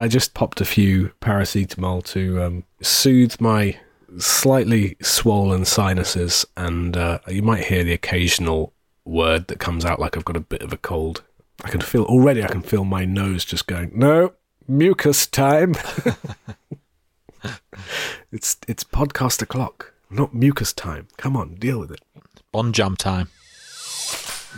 I just popped a few paracetamol to um, soothe my slightly swollen sinuses, and uh, you might hear the occasional word that comes out like I've got a bit of a cold. I can feel already. I can feel my nose just going. No mucus time. it's it's podcast o'clock, not mucus time. Come on, deal with it. Bon jam time.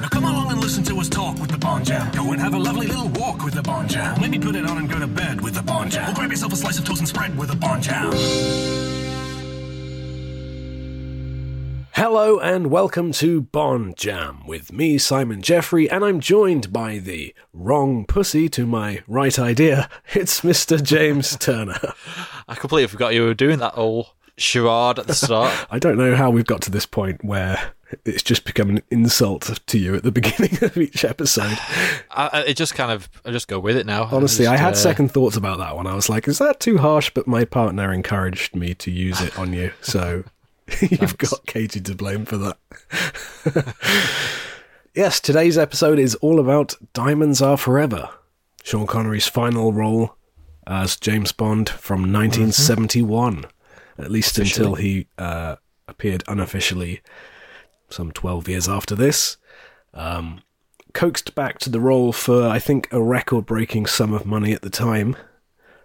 Now come along and listen to us talk with the Bon Jam. Go and have a lovely little walk with the Bon Jam. Maybe put it on and go to bed with the Bon Jam. Or grab yourself a slice of toast and spread with the Bon Jam. Hello and welcome to Bon Jam with me, Simon Jeffrey, and I'm joined by the wrong pussy to my right idea. It's Mr. James Turner. I completely forgot you were doing that whole charade at the start. I don't know how we've got to this point where it's just become an insult to you at the beginning of each episode. I, I- it just kind of, I just go with it now. Honestly, just, I had uh, second thoughts about that one. I was like, is that too harsh? But my partner encouraged me to use it on you. So you've got Katie to blame for that. yes, today's episode is all about Diamonds Are Forever. Sean Connery's final role as James Bond from 1971, at least until he uh, appeared unofficially some 12 years after this. Um, coaxed back to the role for, I think, a record breaking sum of money at the time,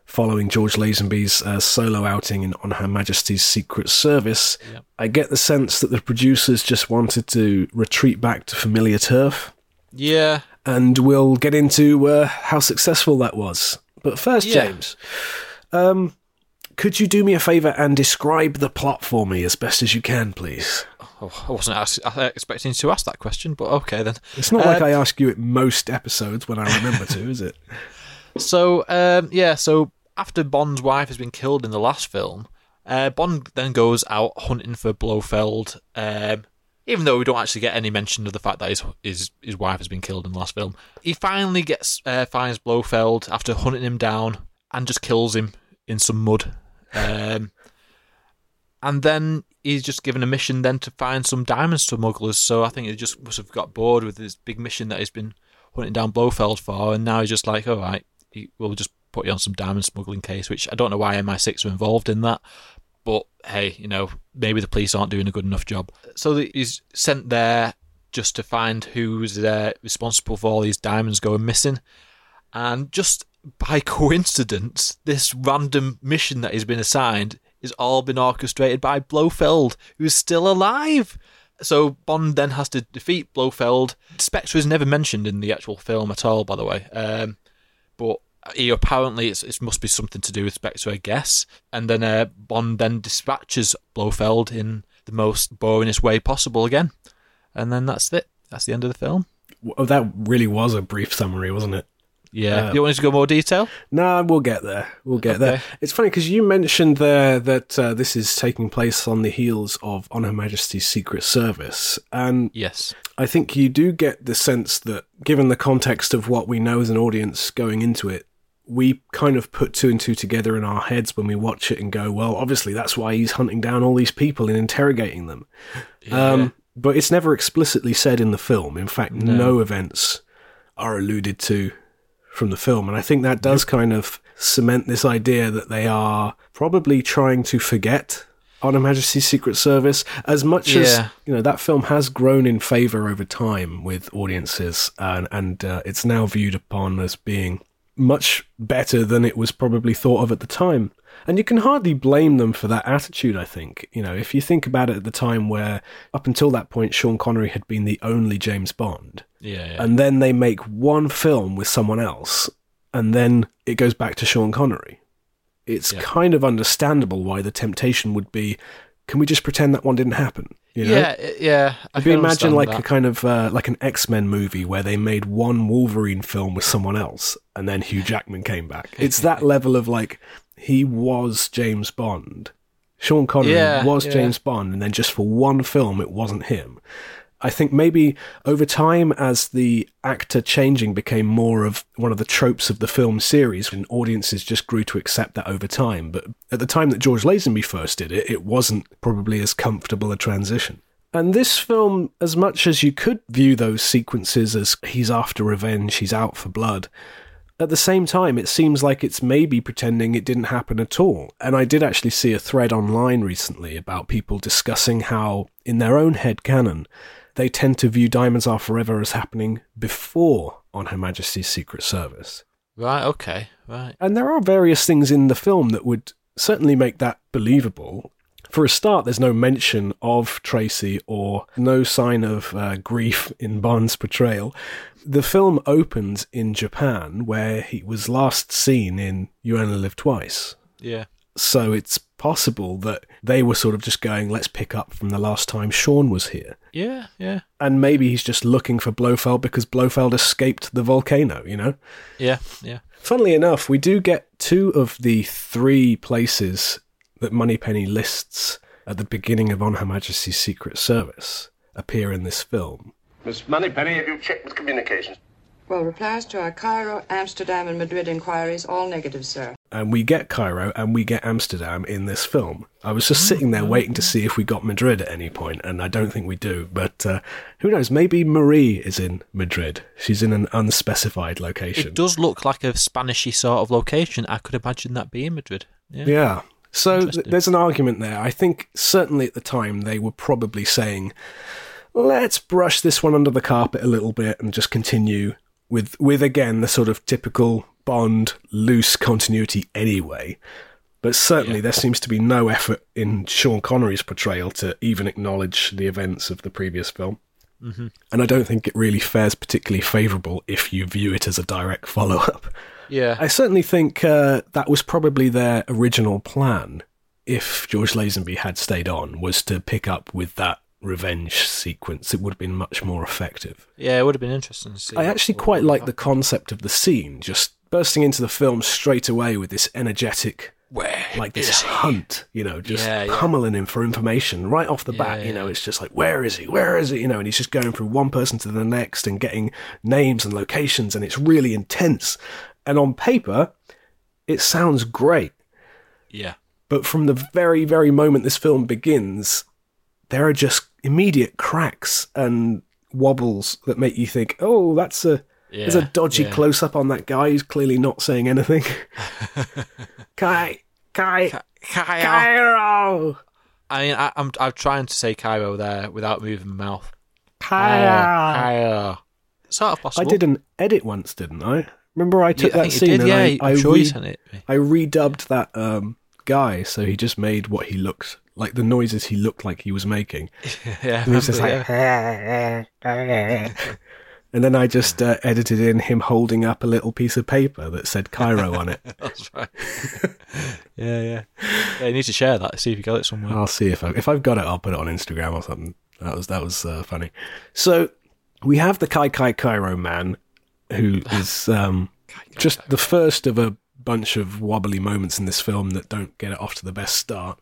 following George Lazenby's uh, solo outing in On Her Majesty's Secret Service. Yep. I get the sense that the producers just wanted to retreat back to familiar turf, Yeah, and we'll get into uh, how successful that was. But first, Yeah. James, um, could you do me a favour and describe the plot for me as best as you can, please? Oh, I wasn't ask, uh, expecting to ask that question, but okay then. It's not like Um, I ask you at most episodes when I remember to, is it? So, um, yeah, so after Bond's wife has been killed in the last film, uh, Bond then goes out hunting for Blofeld. Um, even though we don't actually get any mention of the fact that his his, his wife has been killed in the last film, he finally gets uh, finds Blofeld after hunting him down and just kills him in some mud. Um, and then he's just given a mission then to find some diamond smugglers. So I think he just must have got bored with this big mission that he's been hunting down Blofeld for, and now he's just like, all right, we'll just put you on some diamond smuggling case. Which I don't know why MI6 are involved in that, but hey, you know, maybe the police aren't doing a good enough job. So he's sent there just to find who's responsible for all these diamonds going missing, and just by coincidence, this random mission that he's been assigned all been orchestrated by Blofeld, who's still alive. So Bond then has to defeat Blofeld. Spectre is never mentioned in the actual film at all, by the way. Um, but he apparently it must be something to do with Spectre, I guess. And then uh, Bond then dispatches Blofeld in the most boringest way possible again. And then that's it. That's the end of the film. Well, that really was a brief summary, wasn't it? Yeah. Uh, you want us to go more detail? No, we'll get there. We'll get there. It's funny because you mentioned there that uh, this is taking place on the heels of On Her Majesty's Secret Service, and Yes. I think you do get the sense that, given the context of what we know as an audience going into it, we kind of put two and two together in our heads when we watch it and go, well, obviously that's why he's hunting down all these people and interrogating them. Um, but it's never explicitly said in the film. In fact, no. events are alluded to from the film. And I think that does kind of cement this idea that they are probably trying to forget on Her Majesty's Secret Service as much as you know that film has grown in favor over time with audiences and and uh, it's now viewed upon as being much better than it was probably thought of at the time and you can hardly blame them for that attitude i think you know if you think about it at the time where up until that point sean connery had been the only james bond Yeah. yeah. and then they make one film with someone else and then it goes back to sean connery it's Yeah. kind of understandable why the temptation would be can we just pretend that one didn't happen you know? Yeah, yeah. I If you can imagine like that. a kind of uh, like an X Men movie where they made one Wolverine film with someone else, and then Hugh Jackman came back. It's that level of like he was James Bond, Sean Connery Yeah, was yeah. James Bond, and then just for one film it wasn't him. I think maybe over time, as the actor changing became more of one of the tropes of the film series, and audiences just grew to accept that over time. But at the time that George Lazenby first did it, it wasn't probably as comfortable a transition. And this film, as much as you could view those sequences as he's after revenge, he's out for blood, at the same time, it seems like it's maybe pretending it didn't happen at all. And I did actually see a thread online recently about people discussing how, in their own head canon, they tend to view Diamonds Are Forever as happening before On Her Majesty's Secret Service. Right. Okay. Right. And there are various things in the film that would certainly make that believable. For a start, there's no mention of Tracy or no sign of uh, grief in Bond's portrayal. The film opens in Japan, where he was last seen in You Only Live Twice. Yeah. So it's possible that they were sort of just going, let's pick up from the last time Sean was here. Yeah. Yeah. And maybe he's just looking for Blofeld because Blofeld escaped the volcano, you know? Yeah. Yeah. Funnily enough, we do get two of the three places that Moneypenny lists at the beginning of On Her Majesty's Secret Service appear in this film. Miss Moneypenny, have you checked with communications? Well, replies to our Cairo, Amsterdam, and Madrid inquiries, all negative, sir. And we get Cairo and we get Amsterdam in this film. I was just sitting there waiting to see if we got Madrid at any point, and I don't think we do. But uh, who knows? Maybe Marie is in Madrid. She's in an unspecified location. It does look like a Spanishy sort of location. I could imagine that being Madrid. Yeah. Yeah. So th- there's an argument there. I think certainly at the time they were probably saying, let's brush this one under the carpet a little bit and just continue with with again the sort of typical Bond loose continuity anyway. But certainly Yeah. there seems to be no effort in Sean Connery's portrayal to even acknowledge the events of the previous film. Mm-hmm. And I don't think it really fares particularly favourable if you view it as a direct follow up. Yeah. I certainly think uh, that was probably their original plan. If George Lazenby had stayed on, was to pick up with that revenge sequence. It would have been much more effective. Yeah. It would have been interesting to see. I actually quite like the concept of the scene, just bursting into the film straight away with this energetic, Where like this he? hunt, you know, just Yeah, yeah. pummeling him for information right off the bat. Yeah, You know, it's just like, where is he? Where is he? You know, and he's just going from one person to the next and getting names and locations, and it's really intense. And on paper, it sounds great. Yeah. But from the very, very moment this film begins, there are just immediate cracks and wobbles that make you think, oh, that's a there's a dodgy yeah. close up on that guy who's clearly not saying anything. Kai, Kai, Cairo. Cairo, I mean, I, I'm I'm trying to say Cairo there without moving my mouth. Cairo. Cairo. Sort of possible. I did an edit once, didn't I? Remember I took Yeah, that scene did, and yeah. I, I'm I, sure re-. I redubbed that um, guy, so he just made what he looked like the noises he looked like he was making. yeah, And he was just like, and then I just uh, edited in him holding up a little piece of paper that said Cairo on it. That's right. yeah, yeah. Yeah, you need to share that. See if you got it somewhere. I'll see if I, if I've got it. I'll put it on Instagram or something. That was that was uh, funny. So we have the Kai Kai Cairo man, who is um, just the first of a bunch of wobbly moments in this film that don't get it off to the best start.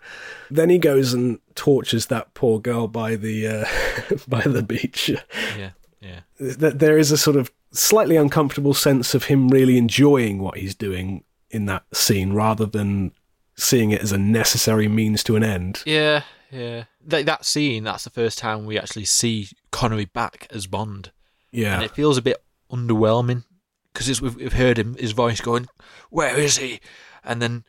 Then he goes and tortures that poor girl by the uh, by the beach. Yeah, yeah. there is a sort of slightly uncomfortable sense of him really enjoying what he's doing in that scene rather than seeing it as a necessary means to an end. Yeah, yeah. That, that scene, that's the first time we actually see Connery back as Bond. Yeah. And it feels a bit underwhelming because we've, we've heard him, his voice going, Where is he? And then,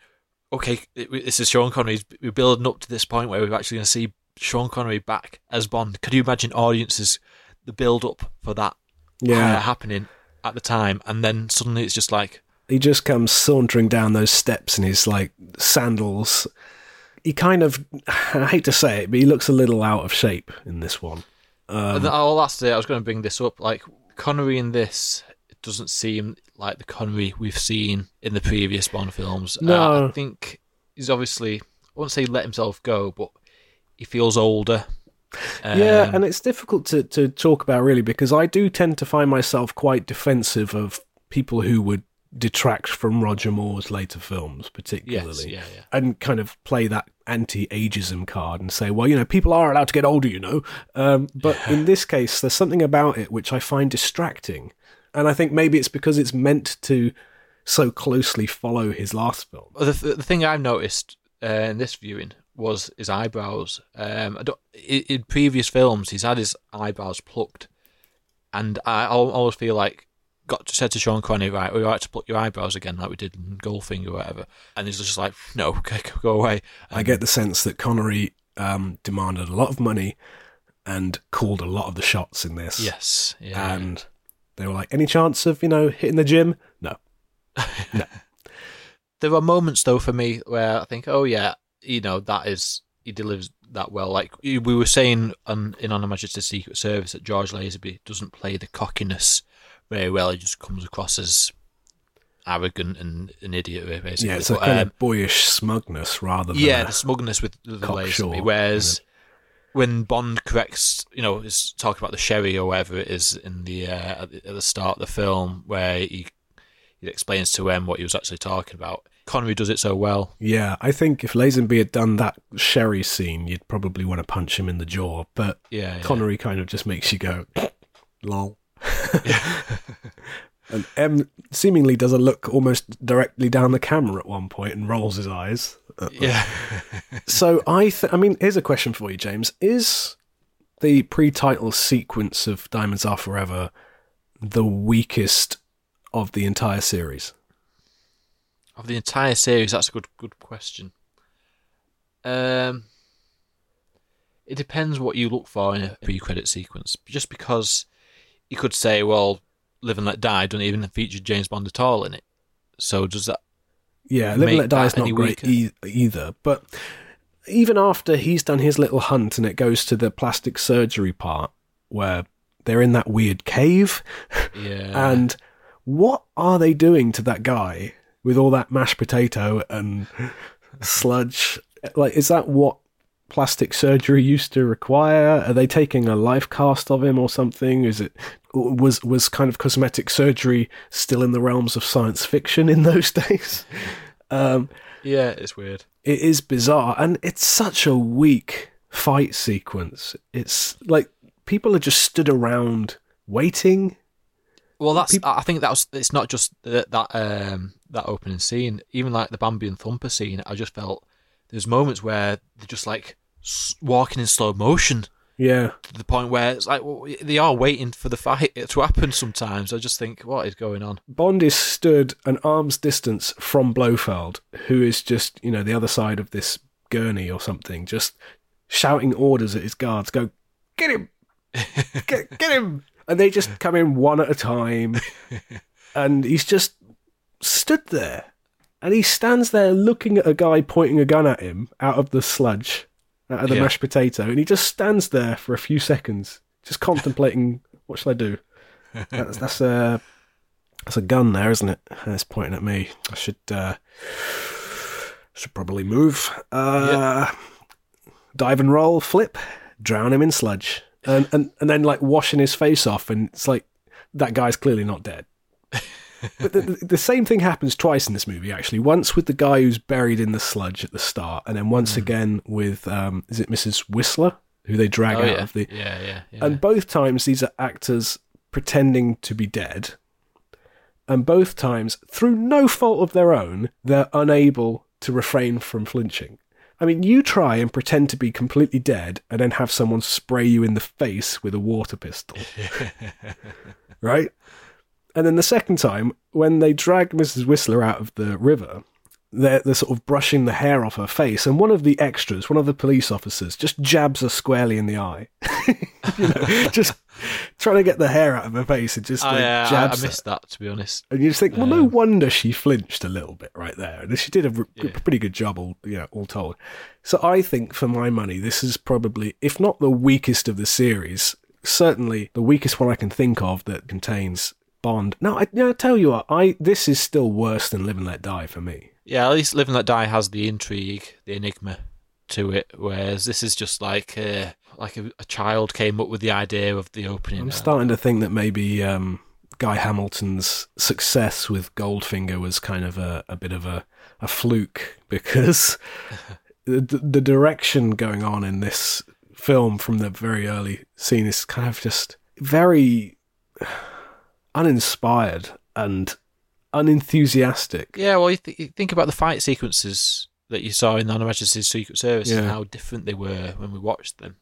okay, it, this is Sean Connery. We're building up to this point where we're actually going to see Sean Connery back as Bond. Could you imagine audiences, the build up for that Yeah. happening at the time? And then suddenly it's just like, he just comes sauntering down those steps in his like sandals. He kind of, I hate to say it, but he looks a little out of shape in this one. And then, um, oh, last day I was going to bring this up. Like Connery in this, it doesn't seem like the Connery we've seen in the previous Bond films. Uh, I think he's obviously, I won't say let himself go, but he feels older. yeah, Um, and it's difficult to, to talk about really because I do tend to find myself quite defensive of people who would detract from Roger Moore's later films, particularly. yes, yeah, yeah. and kind of play that anti-ageism card and say, well, you know, people are allowed to get older, you know. Um, but in this case, there's something about it which I find distracting, and I think maybe it's because it's meant to so closely follow his last film. The, the thing I've noticed uh, in this viewing was his eyebrows. Um, I don't, in, in previous films, he's had his eyebrows plucked, and I al- always feel like got said to Sean Connery, right, we like to pluck your eyebrows again, like we did in Goldfinger or whatever, and he's just like, no, okay, go away. I get the sense that Connery um, demanded a lot of money and called a lot of the shots in this. Yes, yeah. And they were like, any chance of, you know, hitting the gym? No. there are moments though for me where I think, oh yeah, you know, that is he delivers that well. Like we were saying on, in On Her Majesty's Secret Service that George Lazenby doesn't play the cockiness very well. He just comes across as arrogant and an idiot, basically. Yeah, it's a But, kind um, of boyish smugness rather than. yeah, a- the smugness with the Lazenby. Whereas when Bond corrects, you know, is talking about the sherry or whatever it is in the uh, at, the, at the start of the film, where he he explains to M what he was actually talking about. Connery does it so well. Yeah, I think if Lazenby had done that Sherry scene, you'd probably want to punch him in the jaw. But Yeah, yeah. Connery kind of just makes you go, lol. and M seemingly does a look almost directly down the camera at one point and rolls his eyes. Yeah. So I, th- I mean, here's a question for you, James: Is the pre-title sequence of Diamonds Are Forever the weakest of the entire series? of the entire series, that's a good good question. Um, it depends what you look for in a pre-credit sequence. Just because you could say, well, Live and Let Die doesn't even feature James Bond at all in it. So does that? Yeah, Live and Let Die is not great e- either. But even after he's done his little hunt and it goes to the plastic surgery part where they're in that weird cave, Yeah. and what are they doing to that guy with all that mashed potato and sludge? Like, is that what plastic surgery used to require? Are they taking a life cast of him or something? Is it was was kind of cosmetic surgery still in the realms of science fiction in those days? Um, yeah, it's weird. it is bizarre, and it's such a weak fight sequence. It's like people are just stood around waiting. Well, that's. Peop- I think that was. It's not just that that um that opening scene. Even like the Bambi and Thumper scene, I just felt there's moments where they're just like walking in slow motion Yeah, to the point where it's like well, they are waiting for the fight to happen. Sometimes I just think, what is going on? Bond is stood an arm's distance from Blofeld, who is just, you know, the other side of this gurney or something, just shouting orders at his guards, go, get him! Get, get him! And they just come in one at a time, and he's just stood there. And he stands there looking at a guy pointing a gun at him out of the sludge, out of the Yeah. mashed potato, and he just stands there for a few seconds, just contemplating, what shall I do? That's, that's a that's a gun there, isn't it? And It's pointing at me. I should uh, should probably move. Uh, Dive and roll, flip, drown him in sludge, and, and and then like washing his face off, and it's like that guy's clearly not dead. But the, the, the same thing happens twice in this movie, actually. Once with the guy who's buried in the sludge at the start, and then once again with um, is it Mrs. Whistler, who they drag oh out yeah. of the yeah, yeah, yeah. and both times these are actors pretending to be dead. And both times, through no fault of their own, they're unable to refrain from flinching. I mean, you try and pretend to be completely dead and then have someone spray you in the face with a water pistol. right? And then the second time, when they drag Mrs. Whistler out of the river, they're, they're sort of brushing the hair off her face, and one of the extras, one of the police officers, just jabs her squarely in the eye. you know, just trying to get the hair out of her face and just like, I, uh, I, I jabs her. missed that to be honest. And you just think, well, no Um, wonder she flinched a little bit right there. And she did a r- Yeah. pretty good job, all you know, all told. So I think, for my money, this is probably, if not the weakest of the series, certainly the weakest one I can think of that contains Bond. No, I, no, I tell you what, I this is still worse than Live and Let Die for me. Yeah, at least Live and Let Die has the intrigue, the enigma to it, whereas this is just like uh, like a, a child came up with the idea of the opening. I'm starting to think that maybe um, Guy Hamilton's success with Goldfinger was kind of a, a bit of a, a fluke because the, the direction going on in this film from the very early scene is kind of just very uninspired and unenthusiastic. Yeah, well, you, th- you think about the fight sequences that you saw in Her Majesty's Secret Service and Yeah. how different they were when we watched them.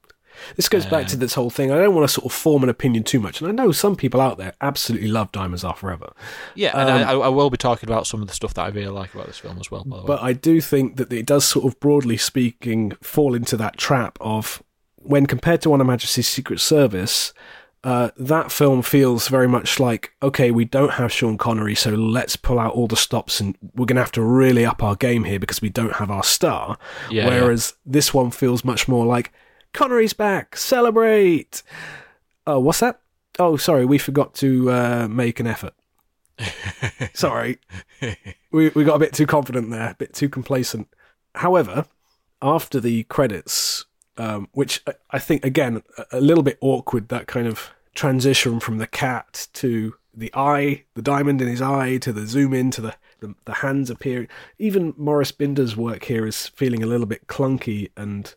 This goes back to um, this whole thing. I don't want to sort of form an opinion too much, and I know some people out there absolutely love Diamonds Are Forever. Yeah, and um, I, I will be talking about some of the stuff that I really like about this film as well. By the way. But I do think that it does sort of broadly speaking fall into that trap of when compared to On Her Majesty's Secret Service, uh, that film feels very much like okay, we don't have Sean Connery, so let's pull out all the stops and we're going to have to really up our game here because we don't have our star. Yeah, Whereas this one feels much more like Connery's back, celebrate. Oh, what's that? Oh, sorry, we forgot to uh, make an effort. sorry, we we got a bit too confident there, a bit too complacent. However, after the credits, um, which I- I think again a- a little bit awkward, that kind of transition from the cat to the eye, the diamond in his eye, to the zoom in to the the, the hands appearing. Even Maurice Binder's work here is feeling a little bit clunky and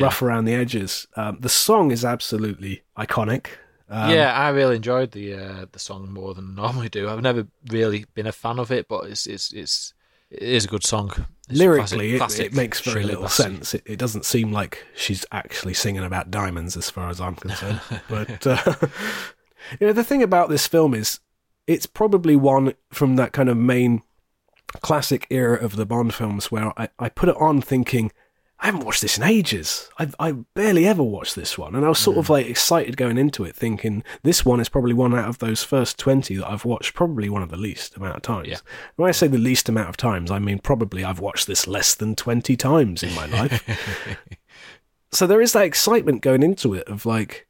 rough around the edges. Um, the song is absolutely iconic. Um, yeah, I really enjoyed the uh, the song more than I normally do. I've never really been a fan of it, but it's it's it's it is a good song. It's lyrically, classic- it, classic it makes very little Bassey. sense. It, it doesn't seem like she's actually singing about diamonds, as far as I'm concerned. but uh, you know, the thing about this film is, it's probably one from that kind of main classic era of the Bond films where I, I put it on thinking. I haven't watched this in ages. I I barely ever watched this one, and I was sort Mm. of like excited going into it, thinking this one is probably one out of those first twenty that I've watched probably one of the least amount of times. Yeah. When I say the least amount of times, I mean probably I've watched this less than 20 times in my life. so there is that excitement going into it of like,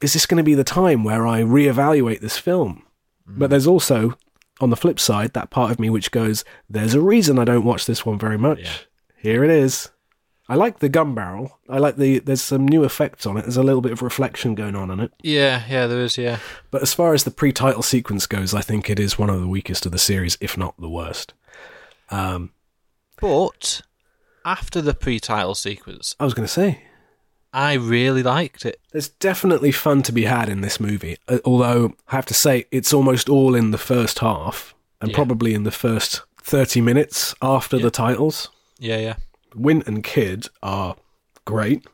is this going to be the time where I reevaluate this film? But there's also, on the flip side, that part of me which goes, there's a reason I don't watch this one very much. Yeah. Here it is. I like the gun barrel. I like the, there's some new effects on it. There's a little bit of reflection going on in it. Yeah, yeah, there is. Yeah, But as far as the pre-title sequence goes, I think it is one of the weakest of the series, if not the worst. Um, but after the pre-title sequence, I was going to say, I really liked it. there's definitely fun to be had in this movie. uh, Although I have to say, it's almost all in the first half, and Yeah. probably in the first thirty minutes after Yeah. the titles. Yeah, yeah. Wint and Kid are great.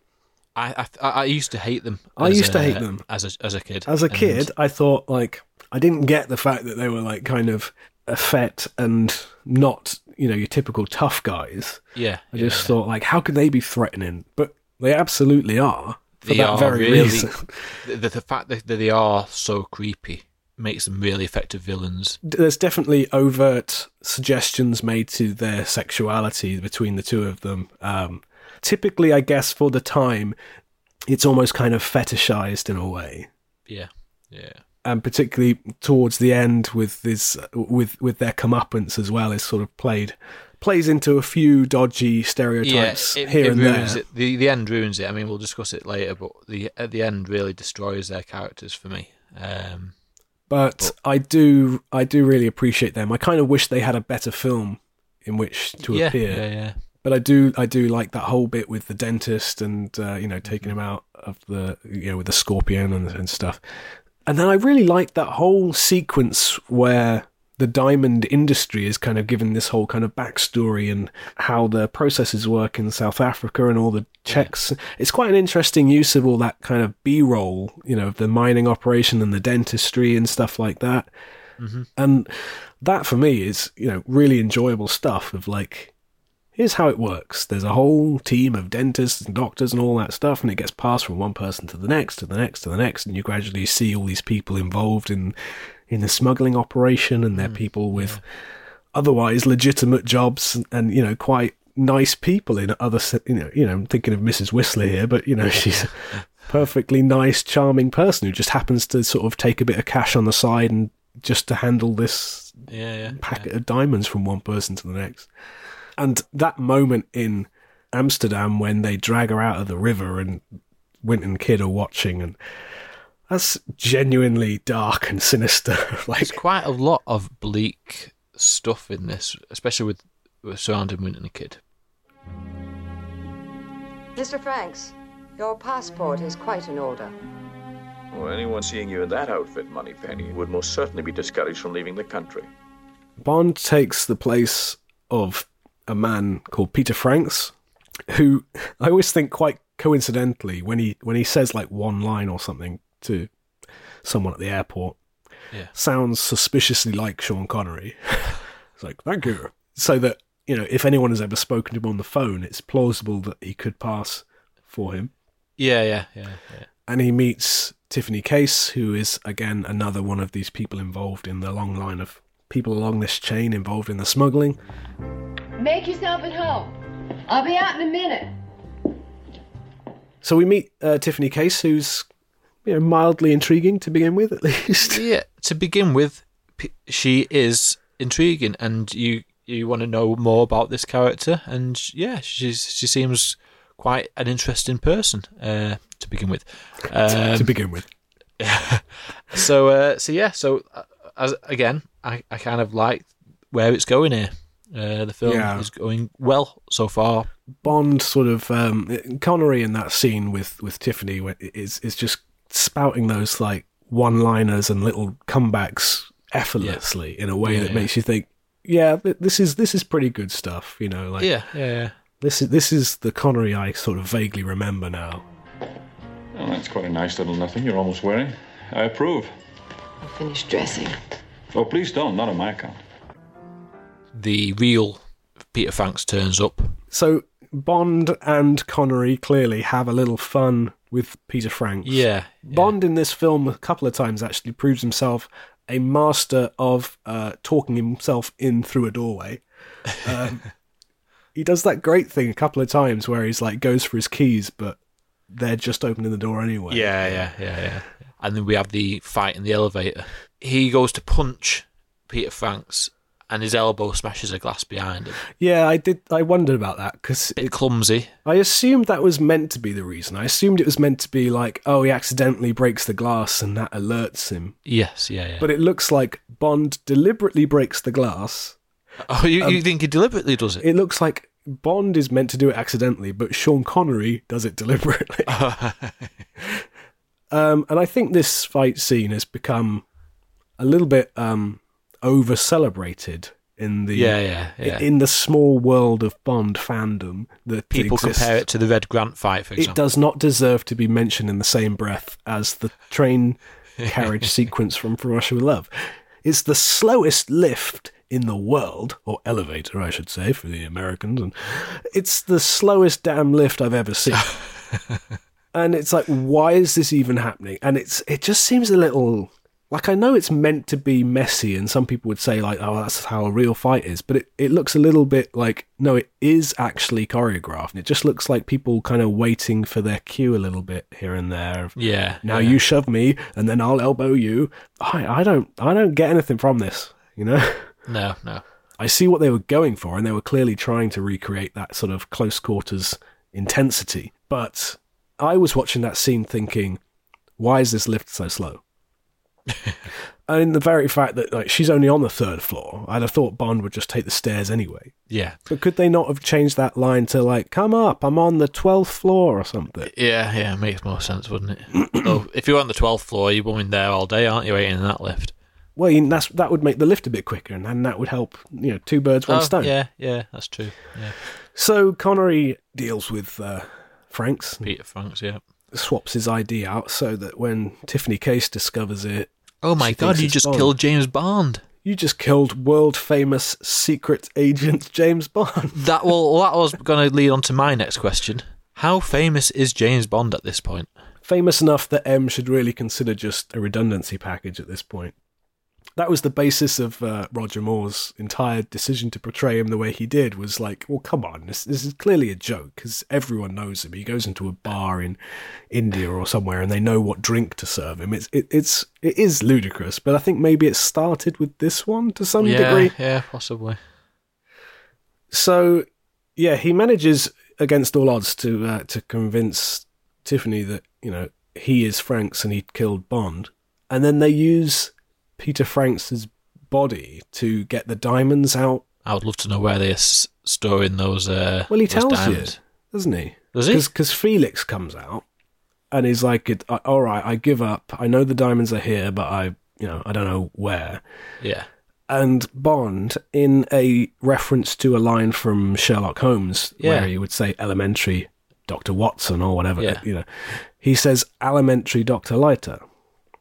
I I, I used to hate them. I used to hate them. as a as a kid. As a And- kid, I thought like I didn't get the fact that they were like kind of a effete and not you know your typical tough guys. Yeah, I yeah, just thought like how could they be threatening? But they absolutely are for They that are very really- reason. the, the, fact that they are so creepy makes them really effective villains. there's definitely overt suggestions made to their sexuality between the two of them. Um, typically, I guess for the time, it's almost kind of fetishized in a way, Yeah, yeah, and particularly towards the end with this with with their comeuppance as well is sort of played plays into a few dodgy stereotypes yeah. It, here it and there. it. The the end ruins it. I mean, we'll discuss it later, but the at the end really destroys their characters for me. Um, But I do I do really appreciate them. I kind of wish they had a better film in which to yeah, appear. yeah, yeah. but I do I do like that whole bit with the dentist and uh, you know taking him out of the you know with the scorpion and, and stuff. And then I really like that whole sequence where the diamond industry is kind of given this whole kind of backstory and how the processes work in South Africa and all the checks. It's quite an interesting use of all that kind of B roll, you know, of the mining operation and the dentistry and stuff like that. Mm-hmm. And that for me is, you know, really enjoyable stuff of like, here's how it works. There's a whole team of dentists and doctors and all that stuff, and it gets passed from one person to the next, to the next, to the next, and you gradually see all these people involved in in the smuggling operation, and they're mm, people with otherwise legitimate jobs and, and you know quite nice people in other you know you know I'm thinking of Mrs Whistler here, but you know she's a perfectly nice, charming person who just happens to sort of take a bit of cash on the side and just to handle this Yeah, yeah. packet of diamonds from one person to the next. And that moment in Amsterdam when they drag her out of the river and Wint and Kid are watching, and that's genuinely dark and sinister. like, There's quite a lot of bleak stuff in this, especially with, with surrounding Wint and the kid. Mr. Franks, your passport is quite in order. Well, anyone seeing you in that outfit, Moneypenny, would most certainly be discouraged from leaving the country. Bond takes the place of a man called Peter Franks, who I always think quite coincidentally, when he when he says like one line or something to someone at the airport, Yeah. sounds suspiciously like Sean Connery. it's like thank you, so that you know if anyone has ever spoken to him on the phone, it's plausible that he could pass for him. Yeah, yeah, yeah, yeah. And he meets Tiffany Case, who is again another one of these people involved in the long line of people along this chain involved in the smuggling. Make yourself at home. I'll be out in a minute. So we meet uh, Tiffany Case, who's you know mildly intriguing to begin with, at least. Yeah, to begin with, she is intriguing, and you you want to know more about this character, and yeah, she's she seems quite an interesting person uh, to begin with. Um, to begin with. so uh, so yeah, so uh, as again, I, I kind of like where it's going here. Uh, the film Yeah. is going well so far. Bond sort of um, Connery in that scene with with Tiffany is is just spouting those like one liners and little comebacks effortlessly in a way Yeah, that yeah. makes you think, yeah, this is this is pretty good stuff. You know, like Yeah, yeah, yeah. this is this is the Connery I sort of vaguely remember now. Well, that's quite a nice little nothing you're almost wearing. I approve. I'll finish dressing. Oh, please don't. Not on my account. The real Peter Franks turns up. So Bond and Connery clearly have a little fun with Peter Franks. Yeah, Bond in this film a couple of times actually proves himself a master of uh, talking himself in through a doorway. Um, he does that great thing a couple of times where he's like goes for his keys, but they're just opening the door anyway. Yeah, yeah, yeah, yeah. And then we have the fight in the elevator. He goes to punch Peter Franks, and his elbow smashes a glass behind him. yeah. I did. I wondered about that because Bit clumsy. I assumed that was meant to be the reason. I assumed it was meant to be like, oh, he accidentally breaks the glass and that alerts him. Yes, yeah, yeah. But it looks like Bond deliberately breaks the glass. oh, you, you think he deliberately does it? It looks like Bond is meant to do it accidentally, but Sean Connery does it deliberately. um, and I think this fight scene has become a little bit um, over celebrated in the Yeah, yeah, yeah. in the small world of Bond fandom that People exists. compare it to the Red Grant fight, for It does not deserve to be mentioned in the same breath as the train carriage sequence from For Russia with Love. It's the slowest lift in the world, or elevator, I should say, for the Americans, and it's the slowest damn lift I've ever seen. and it's like, why is this even happening? And it's it just seems a little like I know it's meant to be messy, and some people would say like, oh, that's how a real fight is, but it, it looks a little bit like no, it is actually choreographed. And it just looks like people kind of waiting for their cue a little bit here and there. yeah. Now yeah. you shove me, and then I'll elbow you. I I don't I don't get anything from this, you know. No, no. I see what they were going for, and they were clearly trying to recreate that sort of close quarters intensity. But I was watching that scene thinking, why is this lift so slow? and the very fact that like she's only on the third floor, I'd have thought Bond would just take the stairs anyway. Yeah. But could they not have changed that line to like, come up, I'm on the twelfth floor or something? Yeah, yeah, makes more sense, wouldn't it? so if you're on the 12th floor, you're going there all day, aren't you, waiting in that lift? Well, you- that's that would make the lift a bit quicker, and then that would help. You know, two birds, one Oh, stone. yeah, yeah, that's true. Yeah. So Connery deals with uh, Franks, Peter Franks, yeah. swaps his ID out so that when Tiffany Case discovers it, Oh my She god, you just Bond. killed James Bond. you just killed world famous secret agent James Bond. That well, that was going to lead on to my next question. How famous is James Bond at this point? famous enough that M should really consider just a redundancy package at this point. That was the basis of uh, Roger Moore's entire decision to portray him the way he did. Was like, well, come on, this, this is clearly a joke because everyone knows him. He goes into a bar in India or somewhere, and they know what drink to serve him. It's it, it's it is ludicrous, but I think maybe it started with this one to some yeah, degree. yeah, possibly. So, yeah, he manages against all odds to uh, to convince Tiffany that you know he is Franks and he killed Bond, and then they use Peter Franks's body to get the diamonds out. I would love to know where they're s- storing those. Uh, Well, he those tells diamonds. you, doesn't he? Does he? Because Felix comes out and he's like, it- uh, "All right, I give up. I know the diamonds are here, but I, you know, I don't know where." Yeah, and Bond in a reference to a line from Sherlock Holmes Yeah. where he would say elementary Dr. Watson or whatever, Yeah. you know. He says "elementary Dr. Leiter.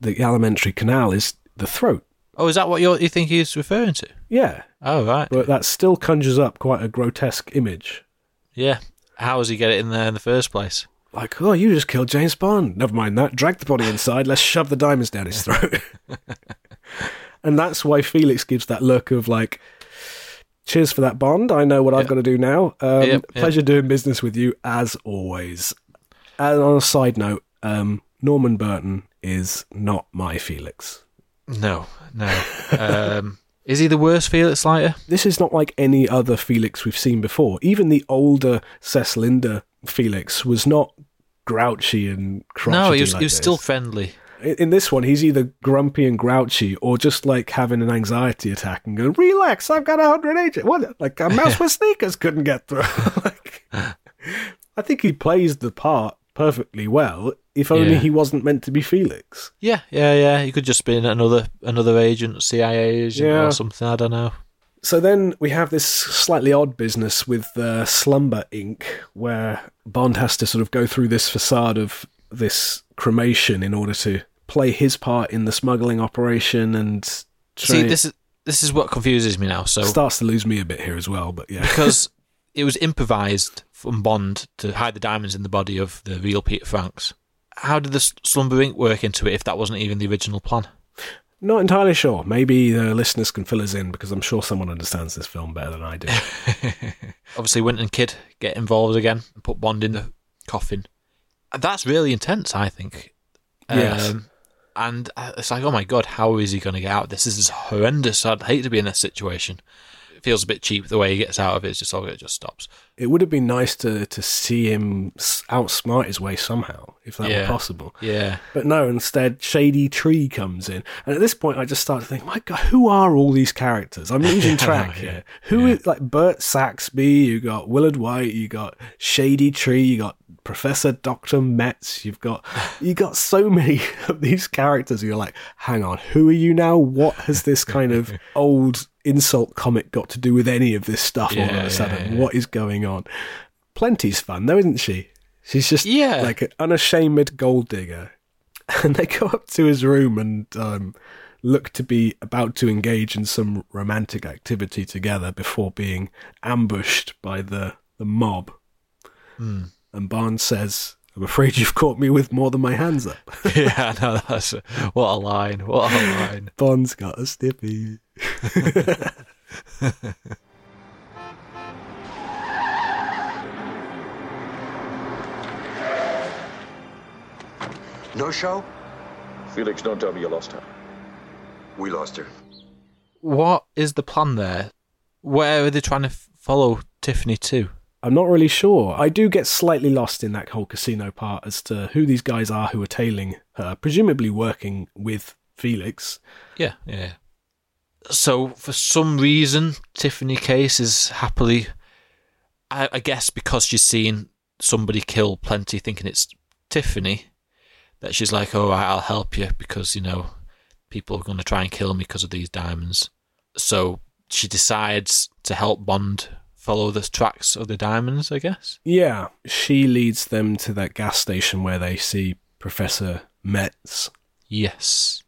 The alimentary canal is the throat. Oh, is that what you're, you think he's referring to? Yeah. Oh, right. But that still conjures up quite a grotesque image. Yeah. How does he get it in there in the first place? Like, oh, you just killed James Bond. Never mind that. Drag the body inside. Let's shove the diamonds down his throat. and that's why Felix gives that look of like, cheers for that Bond. I know what I've got to do now. Um, Yep, yep. Pleasure doing business with you as always. And on a side note, um, Norman Burton is not my Felix. No, no. um, is he the worst Felix Leiter? This is not like any other Felix we've seen before. Even the older Cec Linder Felix was not grouchy and crotchety No, he was, like he was still friendly. in in this one, he's either grumpy and grouchy or just like having an anxiety attack and going, "Relax, I've got a hundred agent." What? Like a mouse with sneakers couldn't get through. like, I think he plays the part perfectly well. If only Yeah. he wasn't meant to be Felix. Yeah, yeah, yeah. He could just be another another agent, CIA agent Yeah. or something. I don't know. So then we have this slightly odd business with uh, Slumber Inc., where Bond has to sort of go through this facade of this cremation in order to play his part in the smuggling operation and See, this is this is what confuses me now. So starts to lose me a bit here as well. But yeah, because it was improvised from Bond to hide the diamonds in the body of the real Peter Franks. How did the Slumber Inc. work into it if that wasn't even the original plan? not entirely sure. Maybe the listeners can fill us in because I'm sure someone understands this film better than I do. Obviously, Wint and Kid get involved again and put Bond in the coffin. That's really intense, I think. Yes. and uh, it's like, oh my god, how is he going to get out? of This This is horrendous. I'd hate to be in this situation. It feels a bit cheap the way he gets out of it. It's just, oh, it just stops. it would have been nice to to see him outsmart his way somehow, if that were possible. Yeah. But no, instead, Shady Tree comes in. And at this point, I just start to think, my God, who are all these characters? I'm losing track here. Who is, like, Bert Saxby, you got Willard Whyte, you got Shady Tree, you got Professor Dr. Metz, you've got, you got so many of these characters. You're like, hang on, who are you now? What has this kind of old insult comic got to do with any of this stuff all of a sudden? yeah, yeah. What is going on? Plenty's fun, though, isn't she? She's just Yeah. like an unashamed gold digger. And they go up to his room and um, look to be about to engage in some romantic activity together before being ambushed by the, the mob. Hmm. And Barnes says, I'm afraid you've caught me with more than my hands up. yeah, no, that's what a line. What a line. Bond's got a stiffy. No show? Felix, don't tell me you lost her. We lost her. What is the plan there? Where are they trying to f- follow Tiffany to? I'm not really sure. I do get slightly lost in that whole casino part as to who these guys are who are tailing her, presumably working with Felix. Yeah, yeah. So for some reason, Tiffany Case is happily, I, I guess, because she's seen somebody kill plenty, thinking it's Tiffany, that she's like, "Oh, right, I'll help you," because you know people are going to try and kill me because of these diamonds. So she decides to help Bond follow the tracks of the diamonds. I guess. Yeah, she leads them to that gas station where they see Professor Metz. Yes.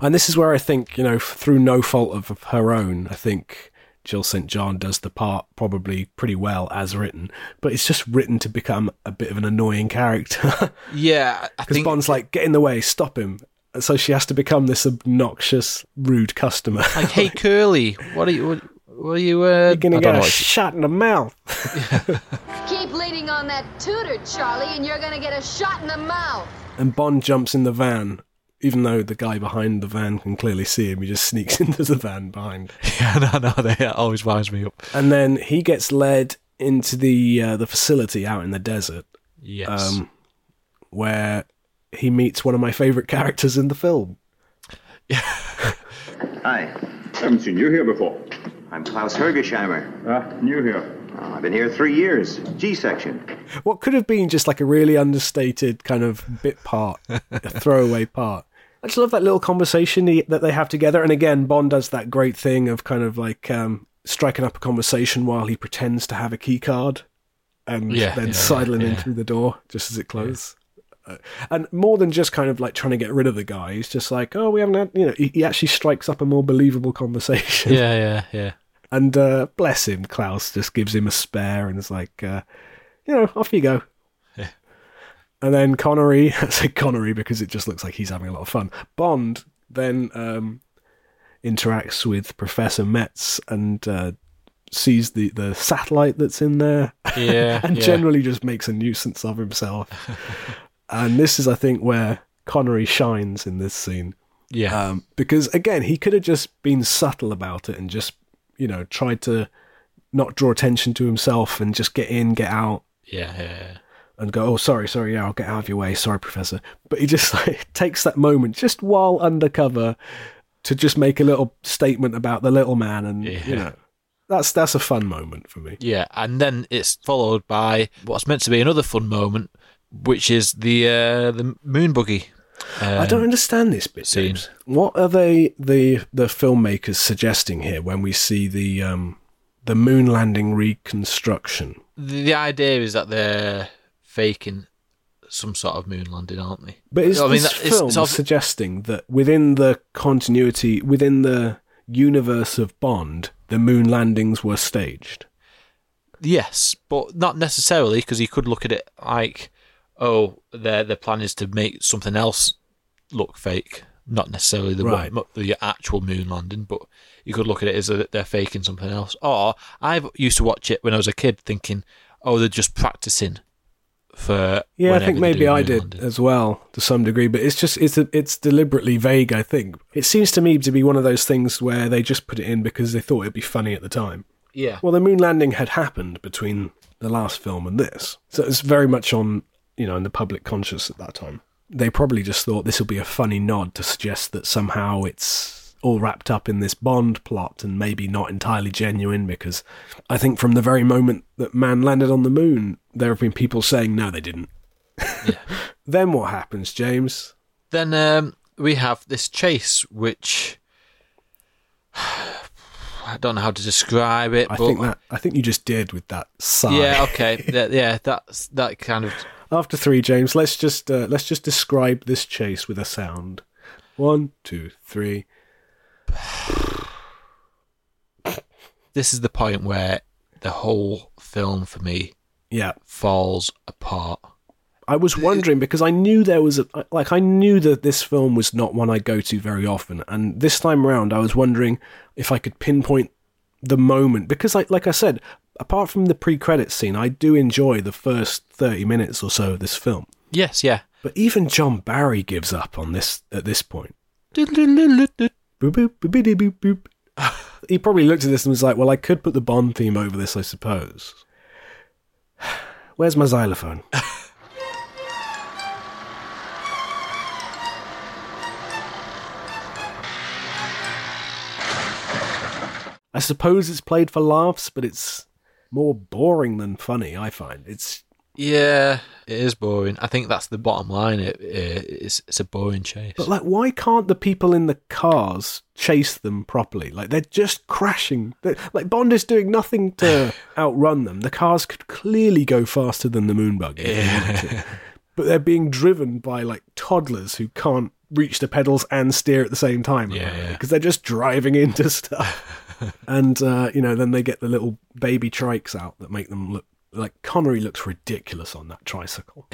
And this is where I think, you know, through no fault of of her own, I think Jill St. John does the part probably pretty well as written, but it's just written to become a bit of an annoying character. Yeah, Because think Bond's like, get in the way, stop him. And so she has to become this obnoxious, rude customer. like, "Hey, Curly, what are you? What, what are you? Uh, You're gonna get a shot in the mouth. Keep leaning on that tutor, Charlie, and you're gonna get a shot in the mouth. And Bond jumps in the van, even though the guy behind the van can clearly see him. He just sneaks into the van behind. Yeah, no, no, that always winds me up. And then he gets led into the uh, the facility out in the desert, Yes. um, where he meets one of my favourite characters in the film. Hi, Haven't seen you here before. I'm Klaus Hergesheimer. Ah, new here. Oh, I've been here three years. G section. What could have been just like a really understated kind of bit part, a throwaway part. I just love that little conversation he, that they have together. And again, Bond does that great thing of kind of like um, striking up a conversation while he pretends to have a key card. and Yeah, then yeah, sidling yeah, in through the door just as it closes. Uh, and more than just kind of like trying to get rid of the guy, he's just like, oh, we haven't had, you know, he, he actually strikes up a more believable conversation. Yeah, yeah, yeah. And uh, bless him, Klaus just gives him a spare and is like, uh, you know, off you go. And then Connery, I say Connery because it just looks like he's having a lot of fun. Bond then um, interacts with Professor Metz and uh, sees the, the satellite that's in there Yeah, and yeah. generally just makes a nuisance of himself. and this is, I think, where Connery shines in this scene. Yeah. Um, because again, he could have just been subtle about it and just, you know, tried to not draw attention to himself and just get in, get out, Yeah, yeah, yeah. And go, oh, sorry, sorry, yeah, I'll get out of your way. Sorry, Professor. But he just like takes that moment just while undercover to just make a little statement about the little man. And, you know, that's, that's a fun moment for me. Yeah, and then it's followed by what's meant to be another fun moment, which is the uh, the moon buggy. I don't um, understand this bit. James. What are they the the filmmakers suggesting here when we see the um the moon landing reconstruction? The, the idea is that they're faking some sort of moon landing, aren't they? But is I mean, this that- it's- film it's ob- suggesting that within the continuity, within the universe of Bond, the moon landings were staged? Yes, but not necessarily because you could look at it like, oh, their their plan is to make something else look fake. Not necessarily the Right. one, the actual moon landing, but you could look at it as that they're faking something else. Or I've used to watch it when I was a kid, thinking, oh, they're just practicing for. Yeah, I think maybe do a I moon did landing. as well to some degree, but it's just it's it's deliberately vague. I think it seems to me to be one of those things where they just put it in because they thought it'd be funny at the time. Yeah. Well, the moon landing had happened between the last film and this, so it's very much on you know in the public conscious at that time. They probably just thought this will be a funny nod to suggest that somehow it's all wrapped up in this Bond plot and maybe not entirely genuine because I think from the very moment that man landed on the moon, there have been people saying no, they didn't. then what happens, James? Then um, we have this chase, which I don't know how to describe it. I but think that I think you just did with that sigh. yeah, okay, that, yeah, that's that kind of After three, James, let's just uh, let's just describe this chase with a sound. One, two, three. this is the point where the whole film for me Yeah, falls apart. I was wondering because I knew there was a like I knew that this film was not one I go to very often, and this time around I was wondering if I could pinpoint the moment because, like like I said, apart from the pre-credit scene, I do enjoy the first thirty minutes or so of this film. Yes, yeah. But even John Barry gives up on this at this point. Boop, boop, boopity, boop, boop. He probably looked at this and was like, "Well, I could put the Bond theme over this, I suppose." Where's my xylophone? I suppose it's played for laughs, but it's more boring than funny. I find it's Yeah, it is boring. I think that's the bottom line. It, it it's it's a boring chase. But like, why can't the people in the cars chase them properly? Like they're just crashing. They're, like Bond is doing nothing to outrun them. The cars could clearly go faster than the moonbuggy, if they but they're being driven by like toddlers who can't reach the pedals and steer at the same time. Yeah, yeah. because they're just driving into stuff. and uh, you know, then they get the little baby trikes out that make them look like Connery looks ridiculous on that tricycle.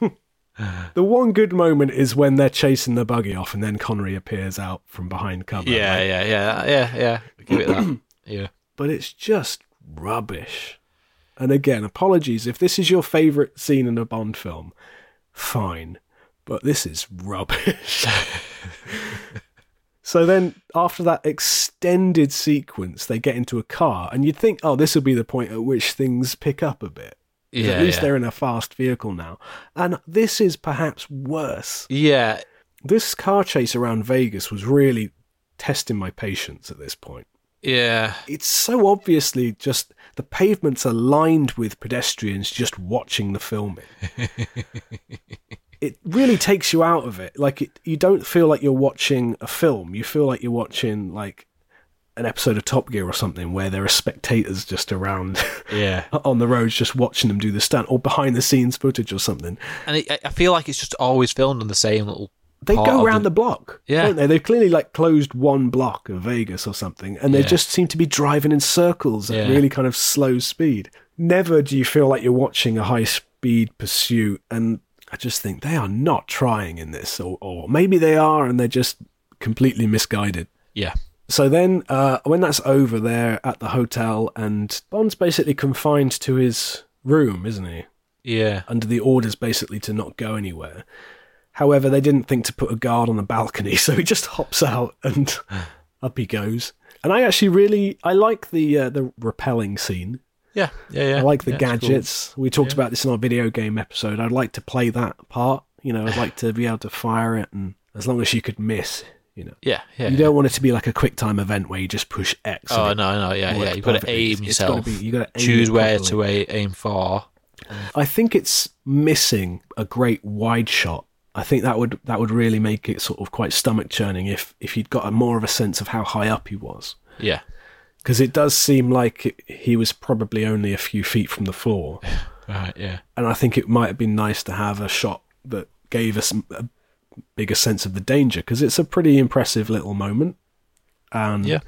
The one good moment is when they're chasing the buggy off, and then Connery appears out from behind cover. yeah, yeah, yeah, yeah, yeah. Give it that. Yeah. But it's just rubbish. And again, apologies if this is your favourite scene in a Bond film. Fine, but this is rubbish. so then, after that extended sequence, they get into a car, and you'd think, oh, this will be the point at which things pick up a bit. Yeah, at least yeah. they're in a fast vehicle now. And this is perhaps worse. Yeah, This car chase around Vegas was really testing my patience at this point. yeah. It's so obviously just the pavements are lined with pedestrians just watching the filming. it really takes you out of it. Like it, you don't feel like you're watching a film. You feel like you're watching like an episode of Top Gear or something where there are spectators just around Yeah. on the roads just watching them do the stunt or behind the scenes footage or something. And it, I- I feel like it's just always filmed on the same little. They go around the, block, Yeah. don't they? They've clearly like closed one block of Vegas or something, and they Yeah. just seem to be driving in circles at Yeah. really kind of slow speed. Never do you feel like you're watching a high speed pursuit, and I just think they are not trying in this, or, or maybe they are, and they're just completely misguided. Yeah. So then, uh, when that's over, they're at the hotel, and Bond's basically confined to his room, isn't he? Yeah. Under the orders, basically, to not go anywhere. However, they didn't think to put a guard on the balcony, so he just hops out and up he goes. And I actually really I like the uh, the repelling scene. Yeah. Yeah. Yeah. I like the Yeah, it's cool. gadgets. We talked Yeah. about this in our video game episode. I'd like to play that part. You know, I'd like to be able to fire it, and as long as you could miss, you know. Yeah. Yeah. you don't want it to be like a quick time event where you just push X. Oh no, no, yeah, yeah. You've got to aim yourself. be- you got to choose where to aim for. I think it's missing a great wide shot. I think that would that would really make it sort of quite stomach churning if if you'd got a more of a sense of how high up he was. Yeah. Because it does seem like he was probably only a few feet from the floor, Right. Yeah. and I think it might have been nice to have a shot that gave us a bigger sense of the danger because it's a pretty impressive little moment. And Yeah.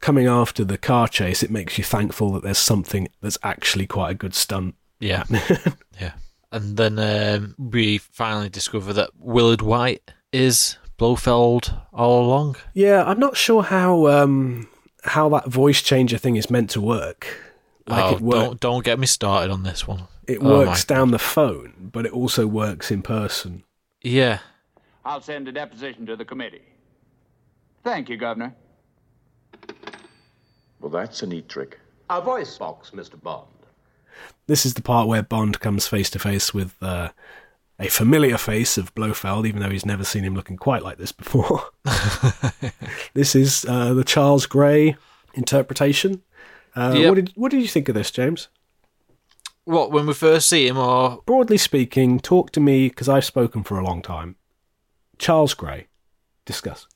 coming after the car chase, it makes you thankful that there's something that's actually quite a good stunt. Yeah. yeah. And then um, we finally discover that Willard Whyte is Blofeld all along. Yeah, I'm not sure how um, how that voice changer thing is meant to work. Like oh, it works. don't don't get me started on this one. It Oh, works my- down the phone, but it also works in person. Yeah. I'll send a deposition to the committee. Thank you, Governor. Well, that's a neat trick. A voice box, Mr. Bond. This is the part where Bond comes face to face with uh, a familiar face of Blofeld, even though he's never seen him looking quite like this before. this is uh, the Charles Gray interpretation. Uh, Yep. What did what did you think of this, James? What when we first see him, or Broadly speaking, talk to me because I've spoken for a long time. Charles Gray, discuss.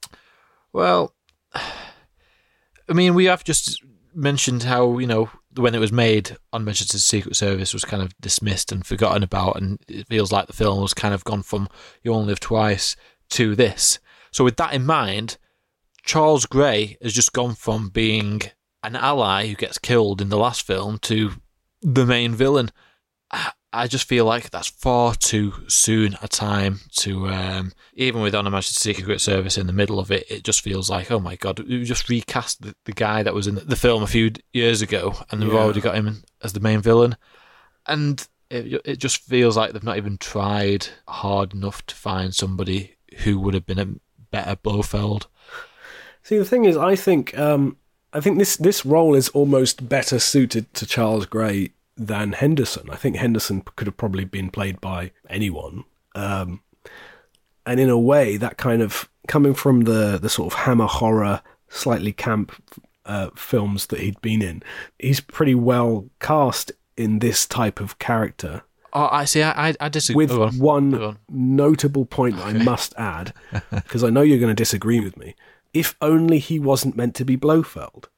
well, I mean, we have just mentioned how you know when it was made, On Her Majesty's Secret Service was kind of dismissed and forgotten about, and it feels like the film was kind of gone from You Only Live Twice to this. So with that in mind, Charles Gray has just gone from being an ally who gets killed in the last film to the main villain. I- just feel like that's far too soon a time to, um, even with On Her Majesty's Secret Service in the middle of it, it just feels like, oh my god, we just recast the, the guy that was in the film a few years ago, and we've Yeah. already got him as the main villain. And it, it just feels like they've not even tried hard enough to find somebody who would have been a better Blofeld. See, the thing is, I think um, I think this this role is almost better suited to Charles Gray than Henderson. I think Henderson could have probably been played by anyone, um, and in a way, that kind of coming from the the sort of hammer horror, slightly camp uh, films that he'd been in, he's pretty well cast in this type of character. Oh, I see. I I, disagree. With on. One on. notable point that I must add, because I know you're going to disagree with me. If only he wasn't meant to be Blofeld.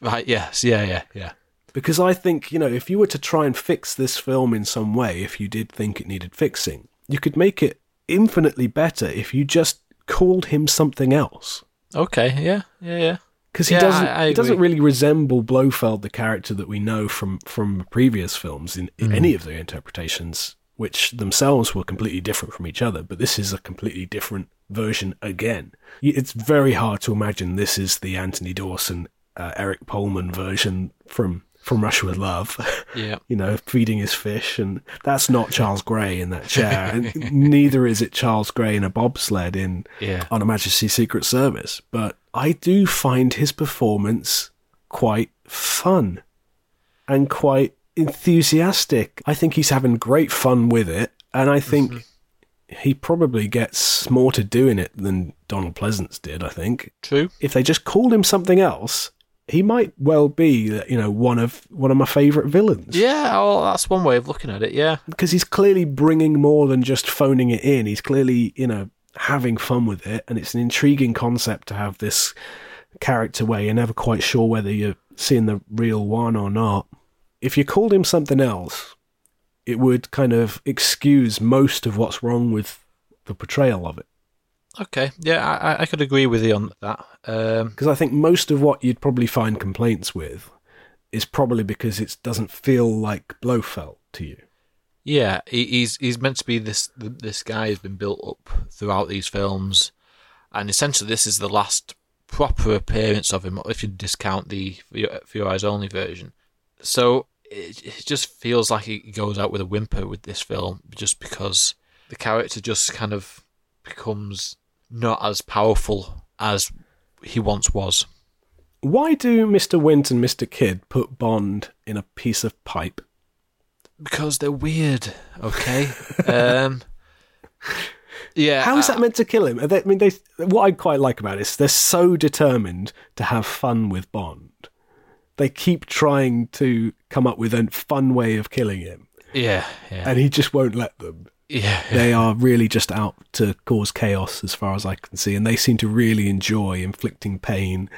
Right. Yes. Yeah. Yeah. Yeah. Because I think, you know, if you were to try and fix this film in some way, if you did think it needed fixing, you could make it infinitely better if you just called him something else. Okay. Yeah. Yeah. Yeah. Because he Yeah, doesn't, I- I he doesn't really resemble Blofeld, the character that we know from from previous films in, in Mm. any of the interpretations, which themselves were completely different from each other. But this is a completely different version again. It's very hard to imagine this is the Anthony Dawson, uh, Eric Pohlmann version from from Russia with Love. Yeah. you know, feeding his fish, and that's not Charles Gray in that chair. and neither is it Charles Gray in a bobsled in Yeah. on Her Majesty's Secret Service. But I do find his performance quite fun and quite enthusiastic. I think he's having great fun with it, and I think Mm-hmm. he probably gets more to do in it than Donald Pleasence did. I think. True. If they just called him something else, he might well be, you know, one of one of my favourite villains. Yeah. Well, that's one way of looking at it. Yeah. because he's clearly bringing more than just phoning it in. He's clearly, you know, having fun with it, and it's an intriguing concept to have this character where you're never quite sure whether you're seeing the real one or not. If you called him something else, it would kind of excuse most of what's wrong with the portrayal of it. Okay, yeah, I, I could agree with you on that. Um, Because I think most of what you'd probably find complaints with is probably because it doesn't feel like Blofeld to you. yeah, he's he's meant to be this this guy who's been built up throughout these films, and essentially this is the last proper appearance of him if you discount the For For Your Eyes Only version. So it, it just feels like he goes out with a whimper with this film, just because the character just kind of becomes not as powerful as he once was. Why do Mr. Wint and Mr. Kidd put Bond in a piece of pipe? Because they're weird, okay? um, yeah. How is that meant to kill him? They, I mean, they, what I quite like about it is they're so determined to have fun with Bond. They keep trying to come up with a fun way of killing him, Yeah, yeah. and he just won't let them. Yeah. They are really just out to cause chaos, as far as I can see, and they seem to really enjoy inflicting pain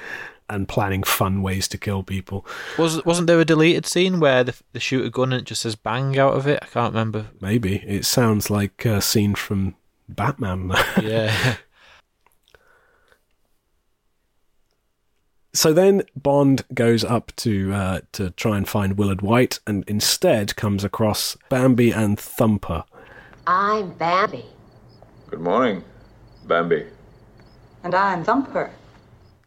and planning fun ways to kill people. Was wasn't there a deleted scene where the, they shoot a gun and it just says bang out of it? I can't remember. Maybe it sounds like a scene from Batman. Yeah. So then Bond goes up to uh, to try and find Willard Whyte, and instead comes across Bambi and Thumper. I'm Bambi. Good morning, Bambi. And I'm Thumper.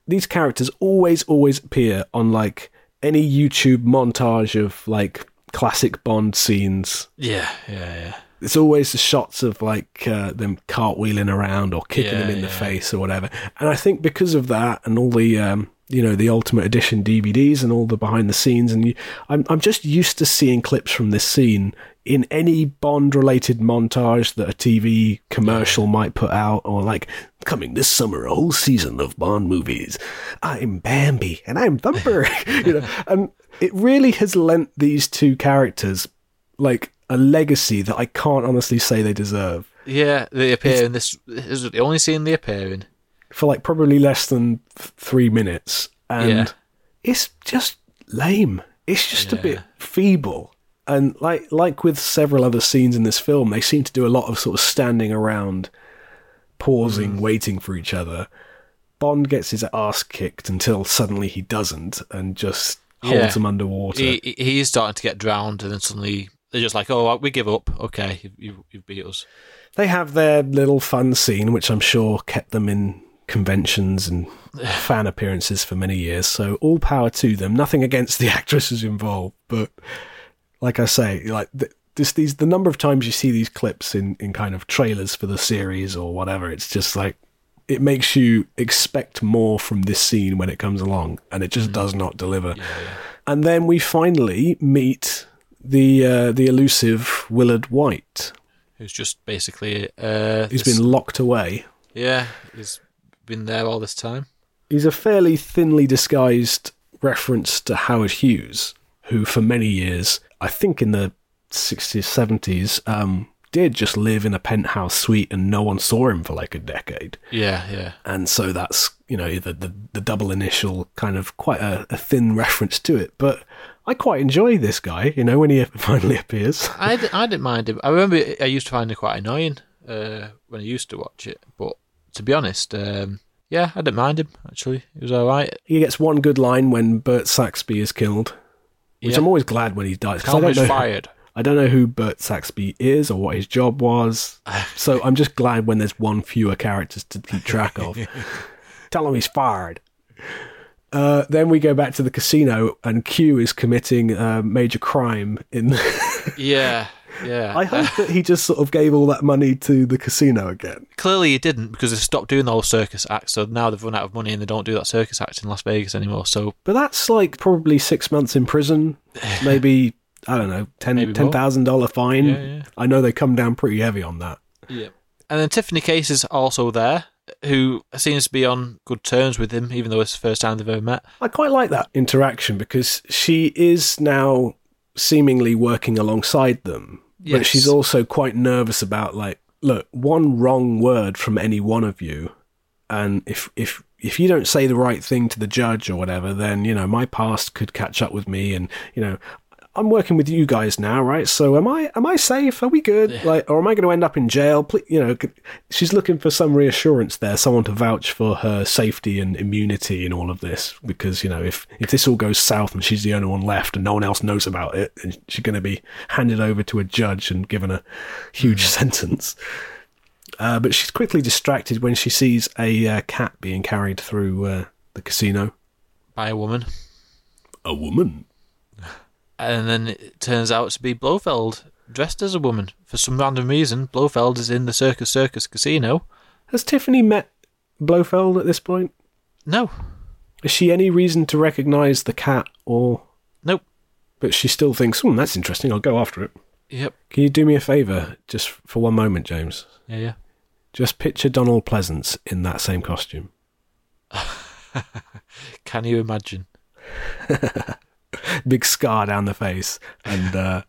These characters always always appear on like any YouTube montage of like classic Bond scenes. yeah, yeah, yeah. It's always the shots of like uh, them cartwheeling around or kicking Yeah, them in the face or whatever. And I think because of that and all the um, you know the Ultimate Edition DVDs and all the behind the scenes, and you, I'm I'm just used to seeing clips from this scene in any Bond related montage that a TV commercial might put out, or like coming this summer a whole season of Bond movies. I'm Bambi and I'm Thumper, you know, and it really has lent these two characters like a legacy that I can't honestly say they deserve. Yeah, they appear in this. This is the only scene they appear in. For like probably less than th- three minutes, and Yeah. it's just lame. It's just a bit feeble, and like like with several other scenes in this film, they seem to do a lot of sort of standing around, pausing, mm. waiting for each other. Bond gets his ass kicked until suddenly he doesn't, and just holds Yeah. him underwater. He, he- he's starting to get drowned, and then suddenly they're just like, "Oh, we give up. Okay, you, you, you've beat us." They have their little fun scene, which I'm sure kept them in conventions and fan appearances for many years. So all power to them. Nothing against the actresses involved, but like I say, like th- this, these the number of times you see these clips in in kind of trailers for the series or whatever, it's just like it makes you expect more from this scene when it comes along, and it just does not deliver. And then we finally meet the uh, the elusive Willard Whyte, Who's just basically uh, who's this- been locked away. yeah, he's been there all this time. He's a fairly thinly disguised reference to Howard Hughes, who for many years, I think in the 60s, 70s, um, did just live in a penthouse suite and no one saw him for like a decade. Yeah, yeah. And so that's, you know, the, the, the double initial kind of quite a, a thin reference to it. But I quite enjoy this guy, you know, when he finally appears. I, I didn't mind him. I remember I used to find him quite annoying uh, when I used to watch it, but to be honest, um, yeah, I didn't mind him. Actually, he was all right. He gets one good line when Bert Saxby is killed, which Yeah. I'm always glad when he dies. 'cause I don't know, fired. I don't know who Bert Saxby is or what his job was. So I'm just glad when there's one fewer characters to keep track of. Tell him he's fired. Uh, then we go back to the casino, and Q is committing a major crime. In Yeah, yeah. I hope that he just sort of gave all that money to the casino again. Clearly, he didn't because they stopped doing the whole circus act. So now they've run out of money and they don't do that circus act in Las Vegas anymore. So But that's like probably six months in prison, maybe I don't know, ten ten thousand dollar fine. Yeah, yeah. I know they come down pretty heavy on that. yeah. And then Tiffany Case is also there, who seems to be on good terms with him, even though it's the first time they've ever met. I quite like that interaction because she is now seemingly working alongside them, but she's also quite nervous about like, look, one wrong word from any one of you, and if if if you don't say the right thing to the judge or whatever, then, you know, my past could catch up with me and, you know, I'm working with you guys now, right? So am I? Am I safe? Are we good? Yeah. Like, or am I going to end up in jail? Please, you know, she's looking for some reassurance there, someone to vouch for her safety and immunity in all of this. Because you know, if if this all goes south and she's the only one left and no one else knows about it, and she's going to be handed over to a judge and given a huge mm. sentence. Uh, but she's quickly distracted when she sees a uh, cat being carried through uh, the casino by a woman. A woman and then it turns out to be Blofeld dressed as a woman for some random reason. Blofeld is in the Circus Circus casino. Has Tiffany met Blofeld at this point? No. Is she any reason to recognise the cat or? Nope. But she still thinks, "Hmm, that's interesting. I'll go after it." Yep. Can you do me a favour, just for one moment, James? Yeah, yeah. Just picture Donald Pleasence in that same costume. Can you imagine? big scar down the face and uh,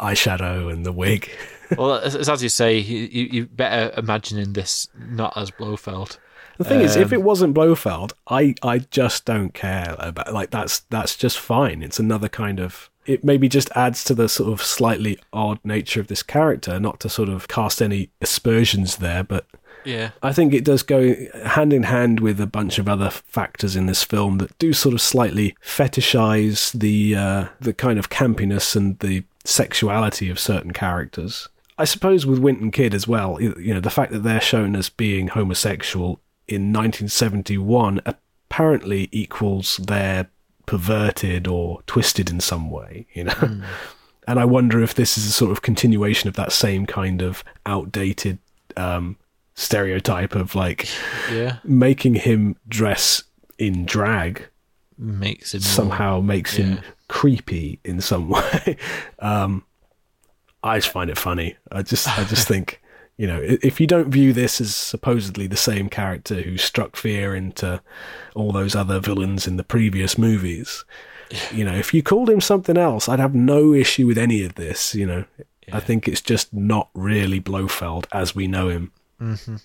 eyeshadow and the wig. well, as, as you say, you, you better imagining this not as Blofeld. The thing um, is, if it um, wasn't Blofeld, I, I just don't care about like that's that's just fine. It's another kind of it maybe just adds to the sort of slightly odd nature of this character, not to sort of cast any aspersions there, but yeah. I think it does go hand in hand with a bunch of other factors in this film that do sort of slightly fetishize the uh, the kind of campiness and the sexuality of certain characters. I suppose with Wint and Kid as well, you know, the fact that they're shown as being homosexual in 1971 apparently equals their perverted or twisted in some way, you know. Mm. And I wonder if this is a sort of continuation of that same kind of outdated um, stereotype of like yeah. making him dress in drag makes him somehow more, makes yeah. him creepy in some way. Um, I just find it funny. I just I just think you know if you don't view this as supposedly the same character who struck fear into all those other villains in the previous movies. You know, if you called him something else, I'd have no issue with any of this. You know, yeah. I think it's just not really Blofeld as we know him. Mm-hmm.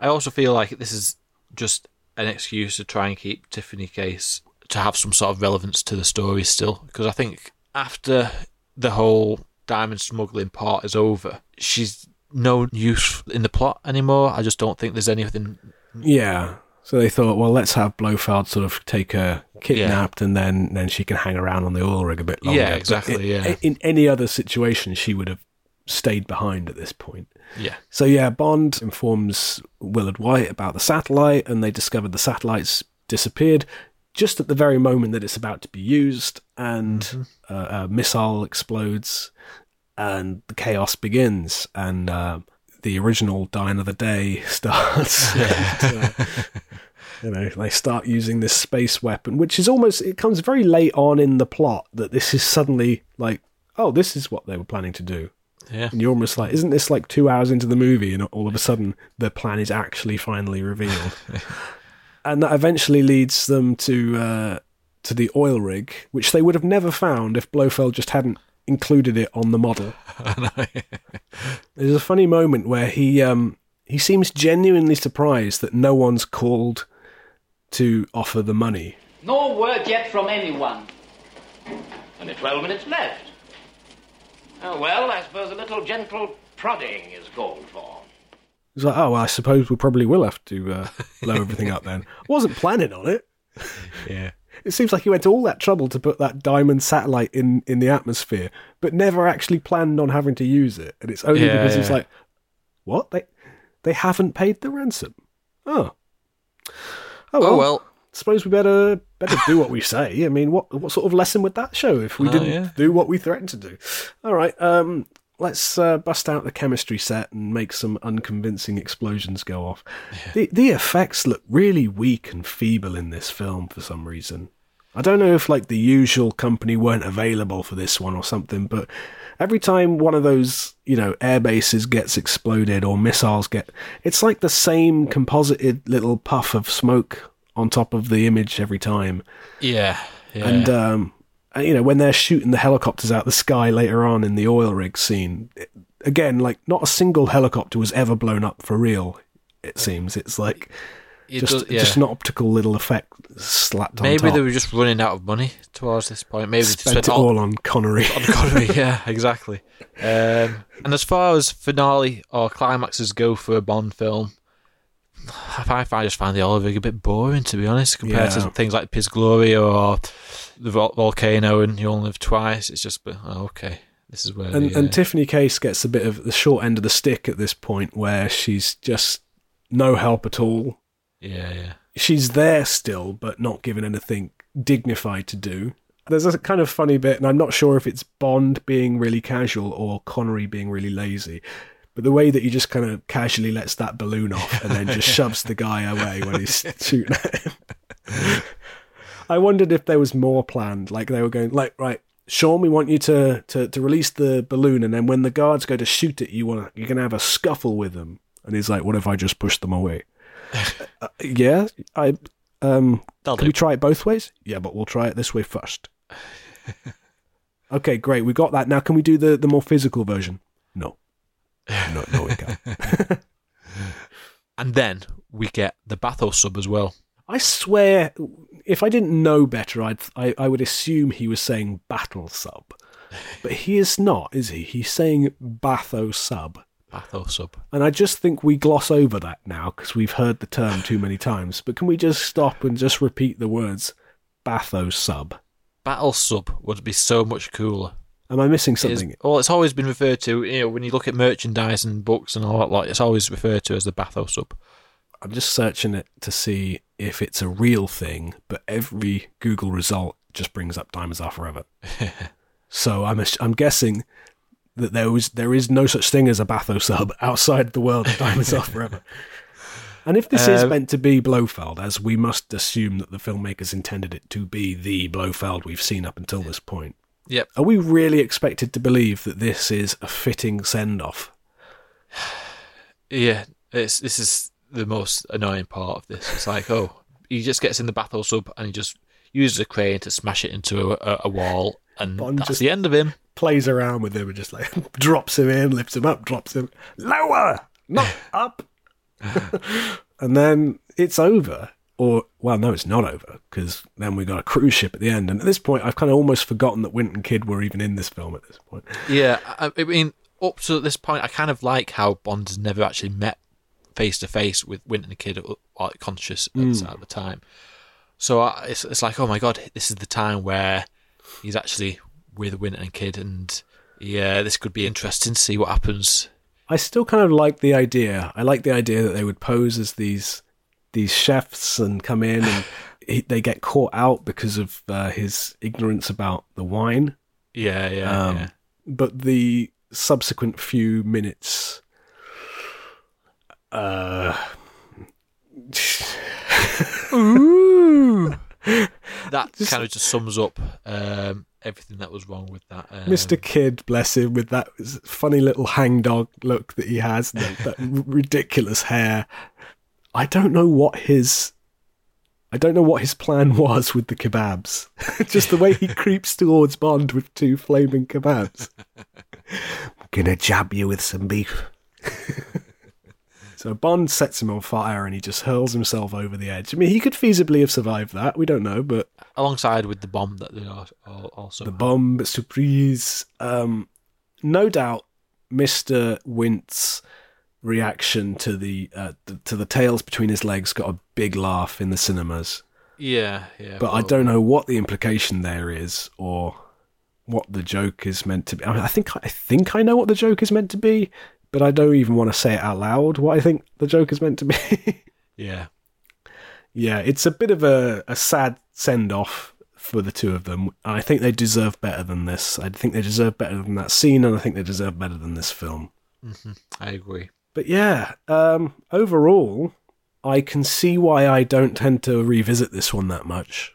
I also feel like this is just an excuse to try and keep Tiffany Case to have some sort of relevance to the story still, because I think after the whole diamond smuggling part is over, she's no use in the plot anymore. I just don't think there's anything. Yeah. So they thought, well, let's have Blofeld sort of take her kidnapped, yeah. and then then she can hang around on the oil rig a bit longer. Yeah, exactly. Yeah. In any other situation, she would have stayed behind at this point. Yeah. So yeah, Bond informs Willard Whyte about the satellite, and they discover the satellite's disappeared just at the very moment that it's about to be used, and mm-hmm. uh, a missile explodes, and the chaos begins, and uh, the original Die Another Day starts. and, uh, you know, they start using this space weapon, which is almost it comes very late on in the plot that this is suddenly like, oh, this is what they were planning to do. Yeah. And you're almost like, isn't this like two hours into the movie and all of a sudden the plan is actually finally revealed? and that eventually leads them to uh, to the oil rig, which they would have never found if Blofeld just hadn't included it on the model. There's a funny moment where he um, he seems genuinely surprised that no one's called to offer the money. No word yet from anyone. Only 12 minutes left. Oh, well, I suppose a little gentle prodding is called for. He's like, oh, well, I suppose we probably will have to uh, blow everything up then. I wasn't planning on it. Yeah. It seems like he went to all that trouble to put that diamond satellite in, in the atmosphere, but never actually planned on having to use it. And it's only yeah, because yeah. he's like, what? They they haven't paid the ransom. Oh. Oh well. Oh, well suppose we better better do what we say. I mean, what what sort of lesson would that show if we uh, didn't yeah. do what we threatened to do? All right, um, let's uh, bust out the chemistry set and make some unconvincing explosions go off. Yeah. The the effects look really weak and feeble in this film for some reason. I don't know if like the usual company weren't available for this one or something, but every time one of those, you know, air bases gets exploded or missiles get, it's like the same composited little puff of smoke on top of the image every time. Yeah, yeah. And um, you know when they're shooting the helicopters out the sky later on in the oil rig scene, it, again, like not a single helicopter was ever blown up for real. It seems it's like It just does- yeah. just an optical little effect slapped on Maybe they were just running out of money towards this point. Maybe they spent spent it all on Connery. on Connery. yeah, exactly. Um, and as far as finale or climaxes go for a Bond film, I, I just find the Oliver a bit boring, to be honest, compared Yeah. to things like Piz Gloria or the Vol- Volcano and You Only Live Twice. It's just, oh, okay, this is where. and, the, and uh, Tiffany Case gets a bit of the short end of the stick at this point, where she's just no help at all. yeah, yeah. She's there still, but not given anything dignified to do. There's a kind of funny bit, and I'm not sure if it's Bond being really casual or Connery being really lazy. But the way that he just kind of casually lets that balloon off and then just shoves the guy away when he's shooting at him. I wondered if there was more planned. Like they were going, like, right, Sean, we want you to, to, to release the balloon, and then when the guards go to shoot it, you want you're gonna have a scuffle with them. And he's like, "What if I just push them away?" uh, yeah, I um. That'll can do. we try it both ways? Yeah, but we'll try it this way first. okay, great. We got that. Now, can we do the the more physical version? No, no, no, we can't. And then we get the Bathos sub as well. I swear, if I didn't know better, I'd I, I would assume he was saying battle sub, but he is not, is he? He's saying batho sub, Bathos sub. and I just think we gloss over that now because we've heard the term too many times. But can we just stop and just repeat the words batho sub? Battle sub would be so much cooler. Am I missing It is- something? well, it's always been referred to, you know, when you look at merchandise and books and all that, like, it's always referred to as the Bathos sub. I'm just searching it to see if it's a real thing, but every Google result just brings up Diamonds Are Forever. so I'm I'm guessing that there was there is no such thing as a Batho sub outside the world of Diamonds Are Forever. And if this is Um, meant to be Blofeld, as we must assume that the filmmakers intended it to be the Blofeld we've seen up until this point, Yep. are we really expected to believe that this is a fitting send off? Yeah, it's this is the most annoying part of this. It's like, oh, he just gets in the battle sub and he just uses a crane to smash it into a, a, wall, and Bond that's the end of him. plays around with him and just like drops him in, lifts him up, drops him lower, not up. and then it's over. Or, well, no, it's not over because then we got a cruise ship at the end. And at this point, I've kind of almost forgotten that Wint and Kid were even in this film at this point. Yeah, I, mean, up to this point, I kind of like how Bond has never actually met face to face with Wint and Kid, uh, like conscious at, Mm. the- at the time. So I, it's it's like, oh my god, this is the time where he's actually with Wint and Kid, and yeah, this could be interesting to see what happens. I still kind of like the idea. I like the idea that they would pose as these these chefs and come in and he, they get caught out because of uh, his ignorance about the wine. Yeah, yeah, Um, yeah. But the subsequent few minutes, uh, Ooh. that kind of just sums up um, everything that was wrong with that. Um, Mr. Kidd, bless him, with that funny little hangdog look that he has, that, that ridiculous hair. I don't know what his. I don't know what his plan was with the kebabs. Just the way he creeps towards Bond with two flaming kebabs. I'm gonna jab you with some beef. so Bond sets him on fire and he just hurls himself over the edge. I mean, he could feasibly have survived that. We don't know, but alongside with the bomb that they are also. the bomb surprise. Um, no doubt, Mister Wint's reaction to the uh, to the tails between his legs got a big laugh in the cinemas. yeah, yeah. But I don't know what the implication there is, or what the joke is meant to be. I, mean, I think I think I know what the joke is meant to be, but I don't even want to say it out loud. What I think the joke is meant to be. Yeah. yeah, it's a bit of a, a sad send off for the two of them. I think they deserve better than this. I think they deserve better than that scene, and I think they deserve better than this film. hmm I agree. But yeah, um, overall, I can see why I don't tend to revisit this one that much.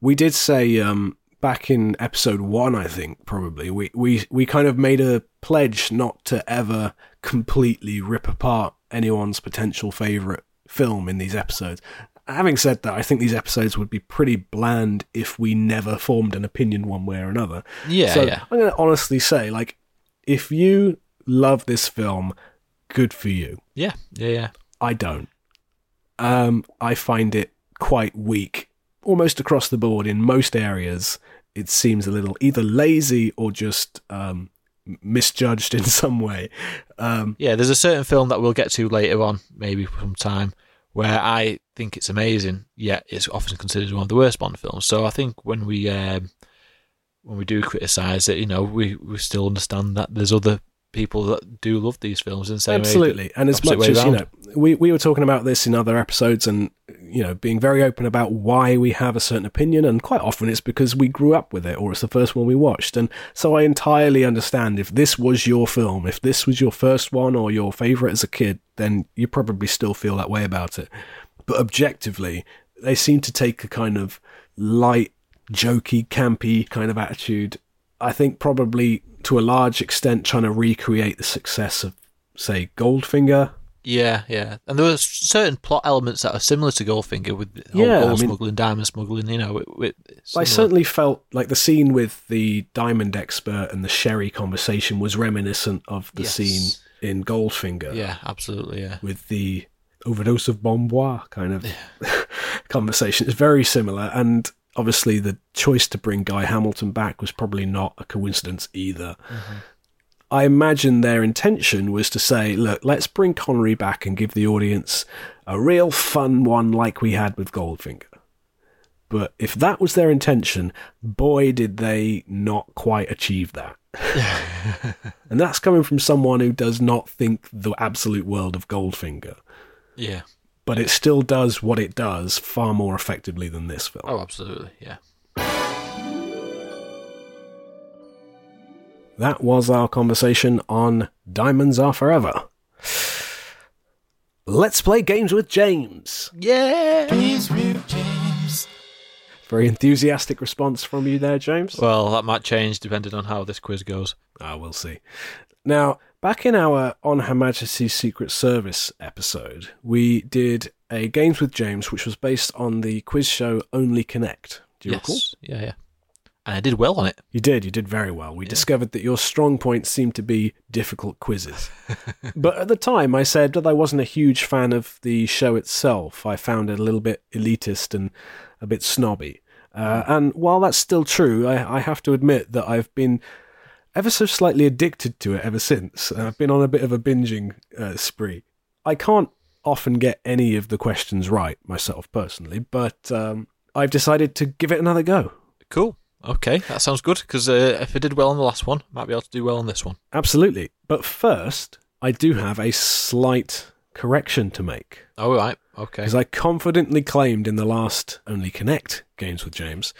We did say um, back in episode one, I think probably we, we we kind of made a pledge not to ever completely rip apart anyone's potential favorite film in these episodes. Having said that, I think these episodes would be pretty bland if we never formed an opinion one way or another. Yeah, so yeah. I'm going to honestly say, like, if you love this film, good for you. Yeah, yeah, yeah. I don't. um, I find it quite weak, almost across the board in most areas. It seems a little either lazy or just um, misjudged in some way. Um, Yeah, there's a certain film that we'll get to later on, maybe sometime, where I think it's amazing, yet it's often considered one of the worst Bond films. So I think when we um, when we do criticise it, you know, we, we still understand that there's other people that do love these films in the same way- Absolutely. And as much as, you know, we, we were talking about this in other episodes and, you know, being very open about why we have a certain opinion. And quite often it's because we grew up with it or it's the first one we watched. And so I entirely understand if this was your film, if this was your first one or your favourite as a kid, then you probably still feel that way about it. But objectively, they seem to take a kind of light, jokey, campy kind of attitude. I think probably to a large extent trying to recreate the success of, say, Goldfinger. Yeah, yeah. And there were certain plot elements that are similar to Goldfinger with Yeah, gold I mean- smuggling, diamond smuggling, you know. I certainly felt like the scene with the diamond expert and the sherry conversation was reminiscent of the Yes. scene in Goldfinger. Yeah, absolutely, yeah. With the overdose of Bon Bois kind of conversation. It's very similar. And obviously, the choice to bring Guy Hamilton back was probably not a coincidence either. Mm-hmm. I imagine their intention was to say, look, let's bring Connery back and give the audience a real fun one like we had with Goldfinger. But if that was their intention, boy, did they not quite achieve that. and that's coming from someone who does not think the absolute world of Goldfinger. Yeah. But it still does what it does far more effectively than this film. Oh, absolutely, yeah. That was our conversation on Diamonds Are Forever. Let's play games with James. Yeah. Games with James. Very enthusiastic response from you there, James. Well, that might change depending on how this quiz goes. Ah, we'll see. Now, back in our On Her Majesty's Secret Service episode, we did a Games with James, which was based on the quiz show Only Connect. Do you yes. recall? Yeah, yeah. And I did well on it. You did, you did very well. We discovered that your strong points seemed to be difficult quizzes. but at the time, I said that I wasn't a huge fan of the show itself. I found it a little bit elitist and a bit snobby. Uh, and while that's still true, I, I have to admit that I've been ever so slightly addicted to it ever since. Uh, I've been on a bit of a binging uh, spree. I can't often get any of the questions right myself personally, but um, I've decided to give it another go. Cool. Okay, that sounds good because uh, if I did well on the last one, I might be able to do well on this one. Absolutely. But first, I do have a slight correction to make. Oh, right. Okay. Because I confidently claimed in the last Only Connect games with James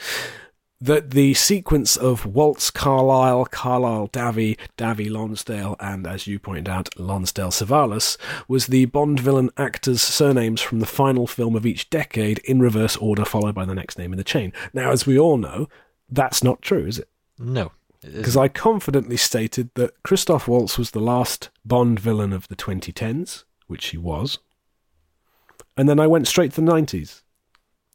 that the sequence of Waltz Carlyle, Carlyle Davi, Davi Lonsdale, and as you pointed out, Lonsdale Savalas was the Bond villain actors' surnames from the final film of each decade in reverse order, followed by the next name in the chain. Now, as we all know, that's not true, is it? No. Because. I confidently stated that Christoph Waltz was the last Bond villain of the 2010s, which he was. And then I went straight to the 90s.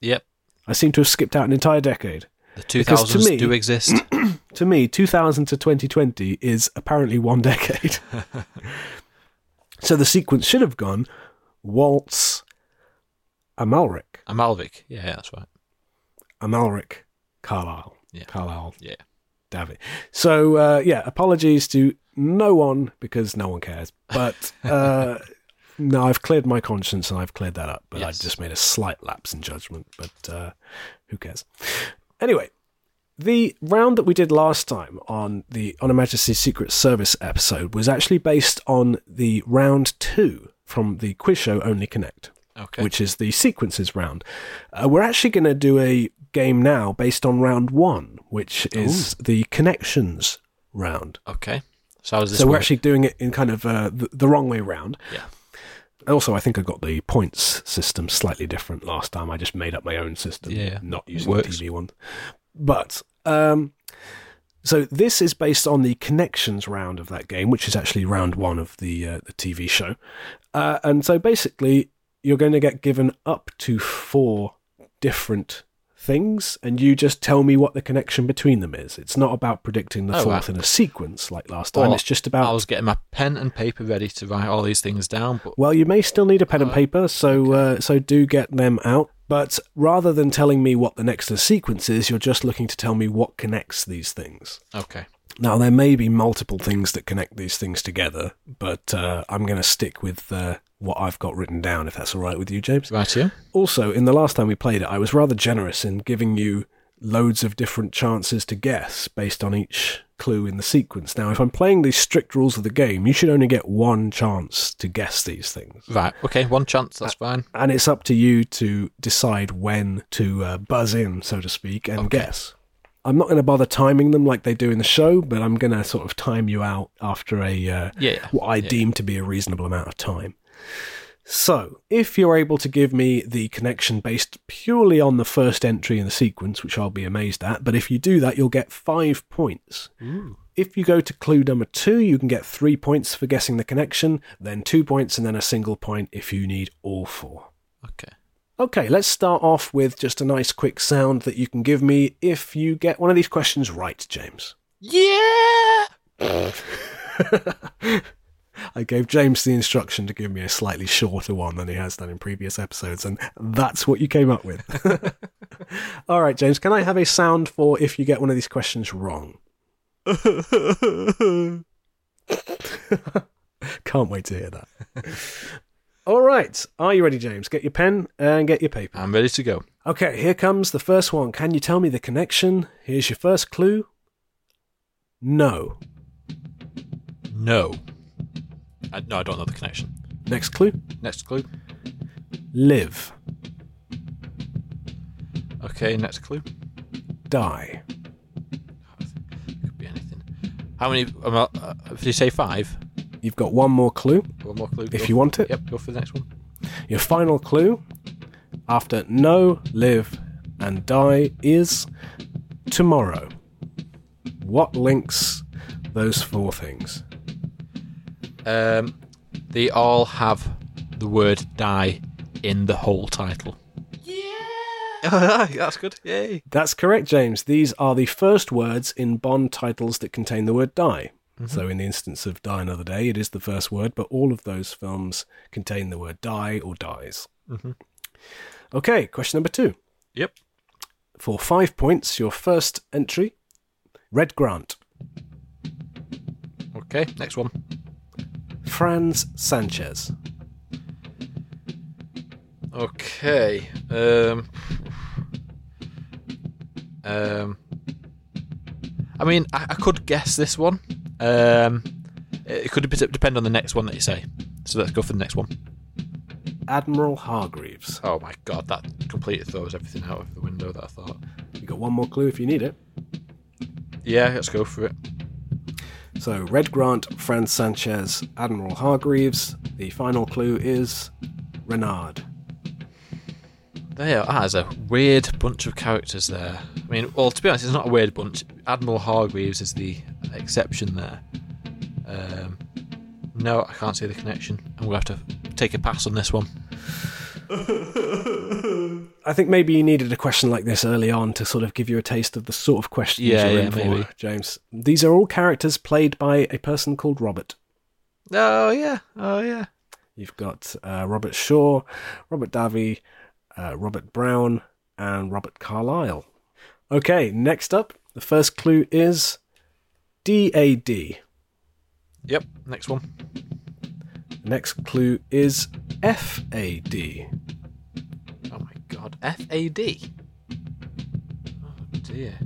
Yep. I seem to have skipped out an entire decade. The Because to 2000s me- do exist. To me, 2000 to 2020 is apparently one decade. so the sequence should have gone Waltz, Amalric, Amalvic. Yeah, that's right. Amalric, Carlyle. Yeah. Carlyle, Yeah. David. So uh, yeah, apologies to no one because no one cares. But uh, no, I've cleared my conscience and I've cleared that up. But Yes. I've just made a slight lapse in judgment. But uh, who cares? Anyway, the round that we did last time on the On Her Majesty's Secret Service episode was actually based on the round two from the quiz show Only Connect Okay. which is the sequences round. Uh, we're actually going to do a game now based on round one, which is the connections round. Okay. So how does this So we're work? actually doing it in kind of uh, the, the wrong way round. Yeah. Also, I think I got the points system slightly different last time. I just made up my own system, Yeah, not using the. TV one. But um, so this is based on the connections round of that game, which is actually round one of the uh, the TV show. Uh, and so basically, you're going to get given up to four different things and you just tell me what the connection between them is. It's not about predicting the Oh, fourth right. in a sequence like last time. Well, it's just about I was getting my pen and paper ready to write all these things down, but Well, you may still need a pen and paper, so uh, so do get them out. But rather than telling me what the next in a sequence is, you're just looking to tell me what connects these things. okay. Now, there may be multiple things that connect these things together, but uh, I'm going to stick with uh, what I've got written down, if that's all right with you, James. Right here. Also, in the last time we played it, I was rather generous in giving you loads of different chances to guess based on each clue in the sequence. Now, if I'm playing these strict rules of the game, you should only get one chance to guess these things. Right. Okay. One chance. That's fine. And it's up to you to decide when to uh, buzz in, so to speak, and guess. I'm not going to bother timing them like they do in the show, but I'm going to sort of time you out after a uh, Yeah, what I yeah. deem to be a reasonable amount of time. So, if you're able to give me the connection based purely on the first entry in the sequence, which I'll be amazed at, but if you do that, you'll get five points. If you go to clue number two, you can get three points for guessing the connection, then two points, and then a single point if you need all four. Okay. Okay, let's start off with just a nice quick sound that you can give me if you get one of these questions right, James. Yeah. I gave James the instruction to give me a slightly shorter one than he has done in previous episodes, and that's what you came up with. All right, James, can I have a sound for if you get one of these questions wrong? Can't wait to hear that. All right, are you ready, James? Get your pen and get your paper. I'm ready to go. Okay, here comes the first one. Can you tell me the connection? Here's your first clue. No. No. I, no, I don't know the connection. Next clue. Next clue. Live. Okay. Next clue. Die. Could be anything. How many? Um, uh, uh, did you say five? You've got one more clue. One more clue. If Go you for- want it. Yep. Go for the next one. Your final clue after no, live, and die is tomorrow. What links those four things? Um, they all have the word "die" in the whole title. Yeah. That's good. Yay. That's correct, James. These are the first words in Bond titles that contain the word die. So, in the instance of Die Another Day, it is the first word, but all of those films contain the word die or dies. Mhm. Okay, question number two. Yep. For five points, your first entry Red Grant, Okay. Next one. Franz Sanchez, Okay. Um. Um. I mean, I, I could guess this one. Um. It could depend on the next one that you say. So let's go for the next one. Admiral Hargreaves. Oh my god, that completely throws everything out of the window that I thought. You got one more clue if you need it. Yeah, let's go for it. So, Red Grant, Franz Sanchez, Admiral Hargreaves. The final clue is Renard. There, that is a weird bunch of characters there. I mean, well, to be honest, it's not a weird bunch. Admiral Hargreaves is the exception there. Um, no, I can't see the connection. I'm going to have to take a pass on this one. I think maybe you needed a question like this early on to sort of give you a taste of the sort of questions Yeah, you're yeah, in maybe. for, James. These are all characters played by a person called Robert. Oh, yeah. Oh, yeah. You've got uh, Robert Shaw, Robert Davi, uh, Robert Brown, and Robert Carlyle. Okay, next up, the first clue is DAD. Yep, next one. Next clue is FAD. Oh my god. FAD. Oh dear.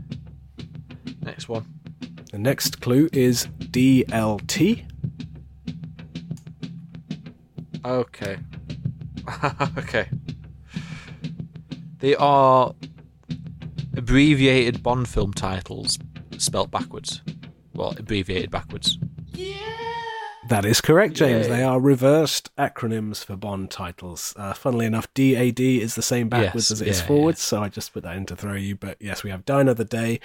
Next one. The next clue is DLT. Okay. okay. They are abbreviated Bond film titles spelt backwards. Well, abbreviated backwards. That is correct, James. Yay. They are reversed acronyms for Bond titles. Uh, funnily enough, DAD is the same backwards Yes, as it is yeah, forwards, so I just put that in to throw you. But yes, we have Die the Day,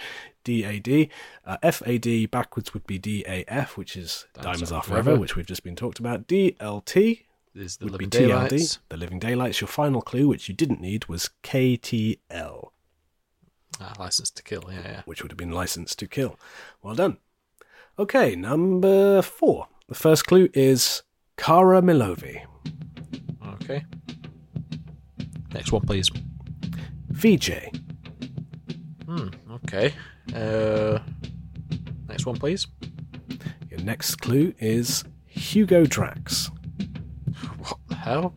DAD. Uh, FAD backwards would be DAF, which is Diamonds Are Forever, Forever. which we've just been talked about. DLT Is the would be Living TLD, Daylights. The Living Daylights. Your final clue, which you didn't need, was KTL. Ah, license to kill. Yeah, yeah. which would have been License to Kill. Well done. Okay, number four. The first clue is Kara Milovy. Okay. Next one, please. Vijay. Hmm. Okay. Uh, next one, please. Your next clue is Hugo Drax. What the hell?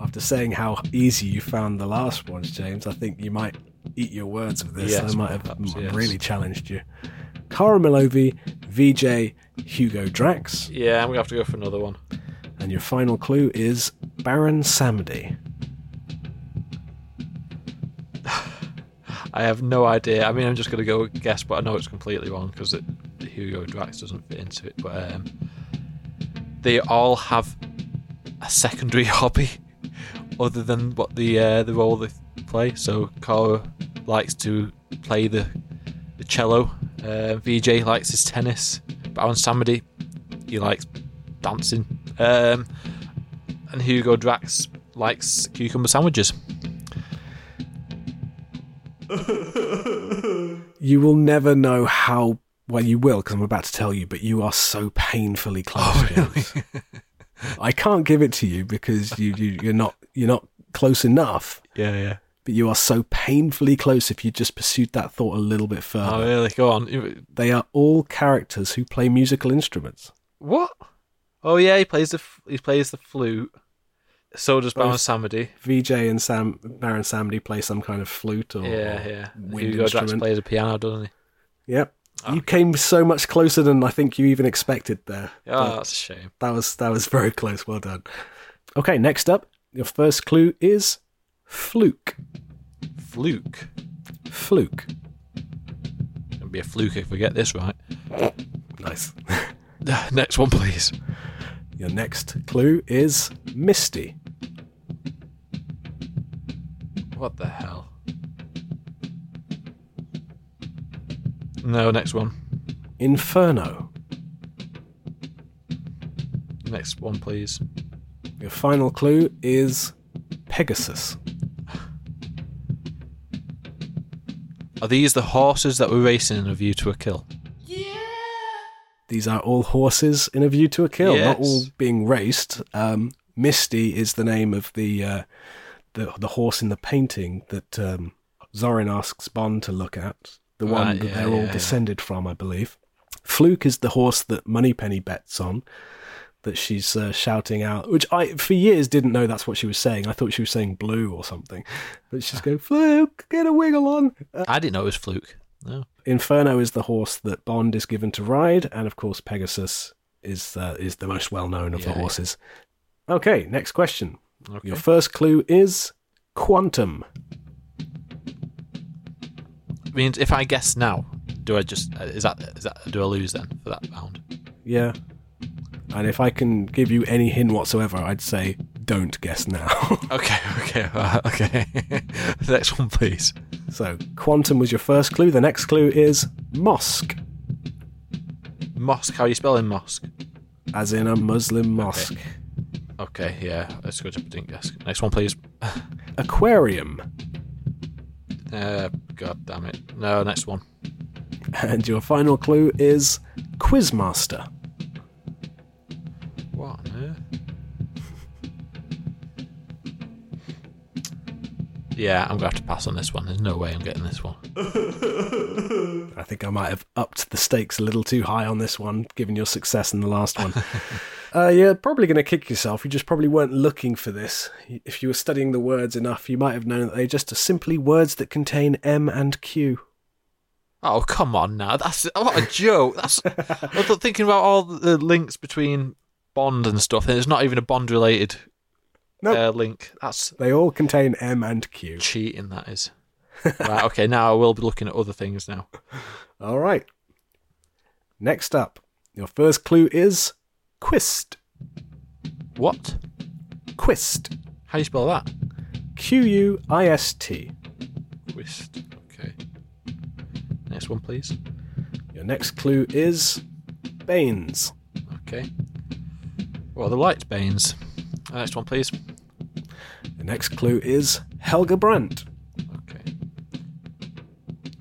After saying how easy you found the last ones, James, I think you might eat your words with this. Yes, I might have perhaps, yes. really challenged you. Kara Milovy, Vijay, Hugo Drax, Yeah, I'm gonna have to go for another one. and your final clue is Baron Samedi. I have no idea. I mean, I'm just gonna go guess, but I know it's completely wrong because Hugo Drax doesn't fit into it. But um, they all have a secondary hobby other than what the uh, the role they play. So Kara likes to play the the cello. Uh, Vijay likes his tennis. Baron Samedi, he likes dancing. Um, and Hugo Drax likes cucumber sandwiches. You will never know how well you will because I'm about to tell you, but you are so painfully close. James. I can't give it to you because you, you you're not you're not close enough. Yeah, yeah. But you are so painfully close if you just pursued that thought a little bit oh, further. Oh, really? Go on. They are all characters who play musical instruments. What? Oh yeah, he plays the he plays the flute. So does Baron Samedi. Vijay and Sam Baron Samedi play some kind of flute or, Yeah, yeah. wind Hugo Drax instrument. plays a piano, doesn't he? Yep. Ah. You came so much closer than I think you even expected there. Oh, But that's a shame. That was that was very close. Well done. Okay, next up, your first clue is fluke. Fluke. Fluke. It'll be a fluke if we get this right. Nice. Uh, next one, please. Your next clue is Misty. What the hell? No, next one. Inferno. Next one, please. Your final clue is Pegasus. Are these the horses that were racing in A View to a Kill? Yeah. These are all horses in a view to a kill, not all being raced. Um, Misty is the name of the uh, the the horse in the painting that um, Zorin asks Bond to look at. The one Right, that yeah, they're all yeah, yeah. descended from, I believe. Fluke is the horse that Moneypenny bets on. That she's uh, shouting out, which I for years didn't know that's what she was saying. I thought she was saying blue or something, but she's going Fluke, get a wiggle on. Uh, I didn't know it was Fluke. No. Inferno is the horse that Bond is given to ride, and of course Pegasus is uh, is the most well known of the Yeah, yeah. horses. Okay, next question. Okay. Your first clue is quantum. means if I guess now, do I just uh, is that is that do I lose then for that round? Yeah. And if I can give you any hint whatsoever, I'd say don't guess now. Okay, okay, uh, okay. Next one, please. so, quantum was your first clue. The next clue is mosque, Mosque. How are you spelling mosque? as in a Muslim mosque. Okay, yeah. That's good. I didn't guess. Next one, please. Aquarium. Uh, God damn it. No, next one. And your final clue is quizmaster. What on earth? Yeah, I'm gonna have to pass on this one. There's no way I'm getting this one. I think I might have upped the stakes a little too high on this one, given your success in the last one. uh, you're probably going to kick yourself. You just probably weren't looking for this. If you were studying the words enough, you might have known that they just are simply words that contain M and Q. Oh come on now! That's what a joke. That's I was thinking about all the links between Bond and stuff, and it's not even a Bond related Nope. uh, link. That's They all contain M and Q. cheating. That is. right. Okay. Now I will be looking at other things now. All right. Next up, your first clue is quist. What? Quist. How do you spell that? Q U I S T. Twist. Okay. Next one, please. Your next clue is Baines. Okay. Well, the light Baines. Next one, please. The next clue is Helga Brandt. Okay.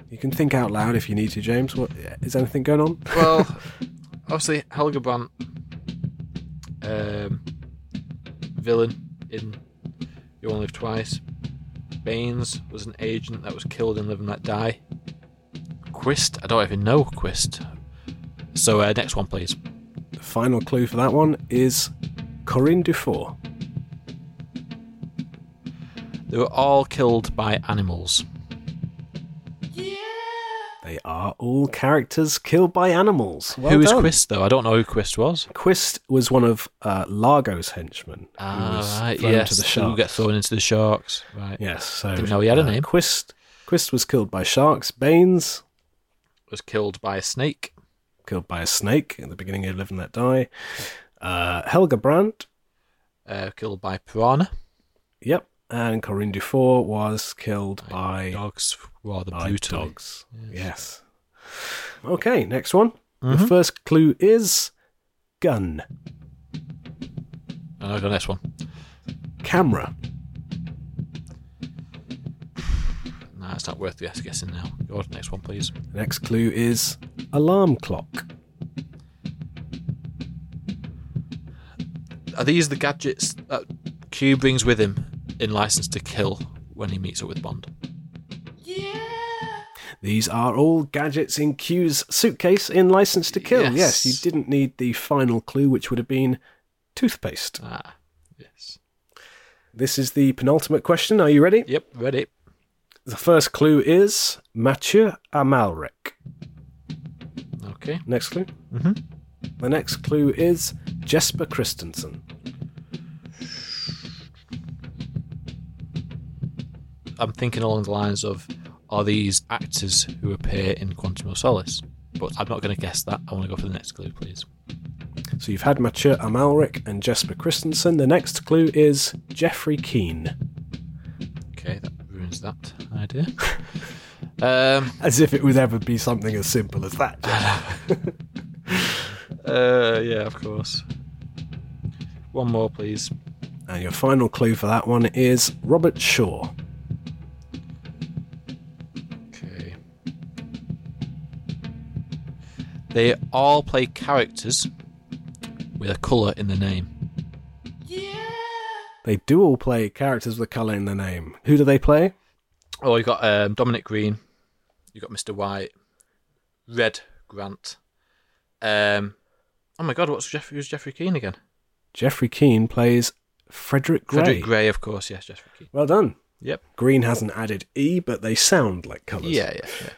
You can think out loud if you need to, James. What is anything going on? Well, obviously Helga Brandt, um, villain in You Only Live Twice. Baines was an agent that was killed in Living Let Die. Quist, I don't even know Quist. So uh, next one, please. The final clue for that one is Corinne Dufour. They were all killed by animals. They are all characters killed by animals. Well who is done. Quist though? I don't know who Quist was. Quist was one of uh, Largo's henchmen. who was Ah, right, yes. to the who sharks. get thrown into the sharks. Right. Yes, so Didn't know he had a uh, name. Quist Quist was killed by sharks. Baines Was killed by a snake. Killed by a snake in the beginning of Live and Let Die. Uh, Helga Brandt, Uh, killed by piranha. yep, and Corinne Dufour was killed by, Dogs rather by brutally. dogs. Yes. Okay, next one. The Mhm. first clue is gun, And I'll go next one. camera, Nah, it's not worth guess- guessing now. Go on, next one, please. The next clue is alarm clock. Are these the gadgets that Q brings with him in License to Kill when he meets up with Bond? Yeah. These are all gadgets in Q's suitcase in License to Kill. Yes, Yes. you didn't need the final clue, which would have been toothpaste. Ah, yes. This is the penultimate question. Are you ready? Yep, ready. The first clue is Mathieu Amalric. Okay. Next clue. Mhm. The next clue is Jesper Christensen. I'm thinking along the lines of are these actors who appear in Quantum of Solace? But I'm not going to guess that. I want to go for the next clue, please. So you've had Mathieu Amalric and Jesper Christensen. The next clue is Geoffrey Keen. Okay, that ruins that idea. um, As if it would ever be something as simple as that. uh, yeah, of course. One more, please. and your final clue for that one is Robert Shaw. Okay. They all play characters with a colour in the name. Yeah! They do all play characters with a colour in the name. Who do they play? Oh, you got um, Dominic Green. You got Mr. White. Red Grant. Um, oh my God, what's Jeff? Who's Geoffrey Keen again? Geoffrey Keen plays Frederick Gray. Frederick Gray, of course. Yes, Geoffrey Keen. Well done. Yep. Green hasn't added E, but they sound like colours. Yeah, yeah, yeah.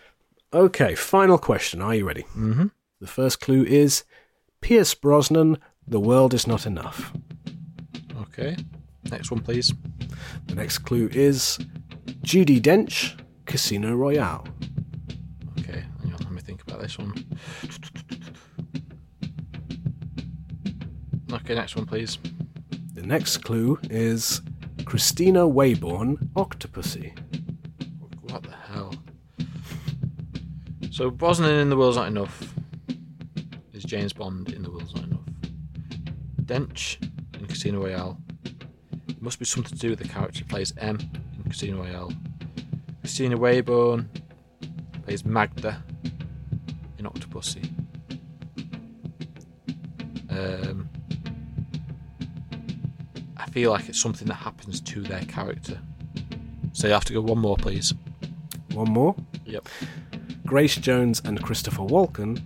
Okay, final question. Are you ready? Mm-hmm. The first clue is Pierce Brosnan, The World Is Not Enough. Okay. Next one, please. The next clue is Judi Dench, Casino Royale. Okay, hang on, let me think about this one. Okay, next one, please. The next clue is Kristina Wayborn, Octopussy. What the hell? So Brosnan in The World's Not Enough is James Bond in The World's Not Enough. Dench in Casino Royale. It must be something to do with the character plays M in Casino Royale. Kristina Wayborn plays Magda in Octopussy. Um, I feel like it's something that happens to their character. So you have to go one more, please. One more. Yep. Grace Jones and Christopher Walken,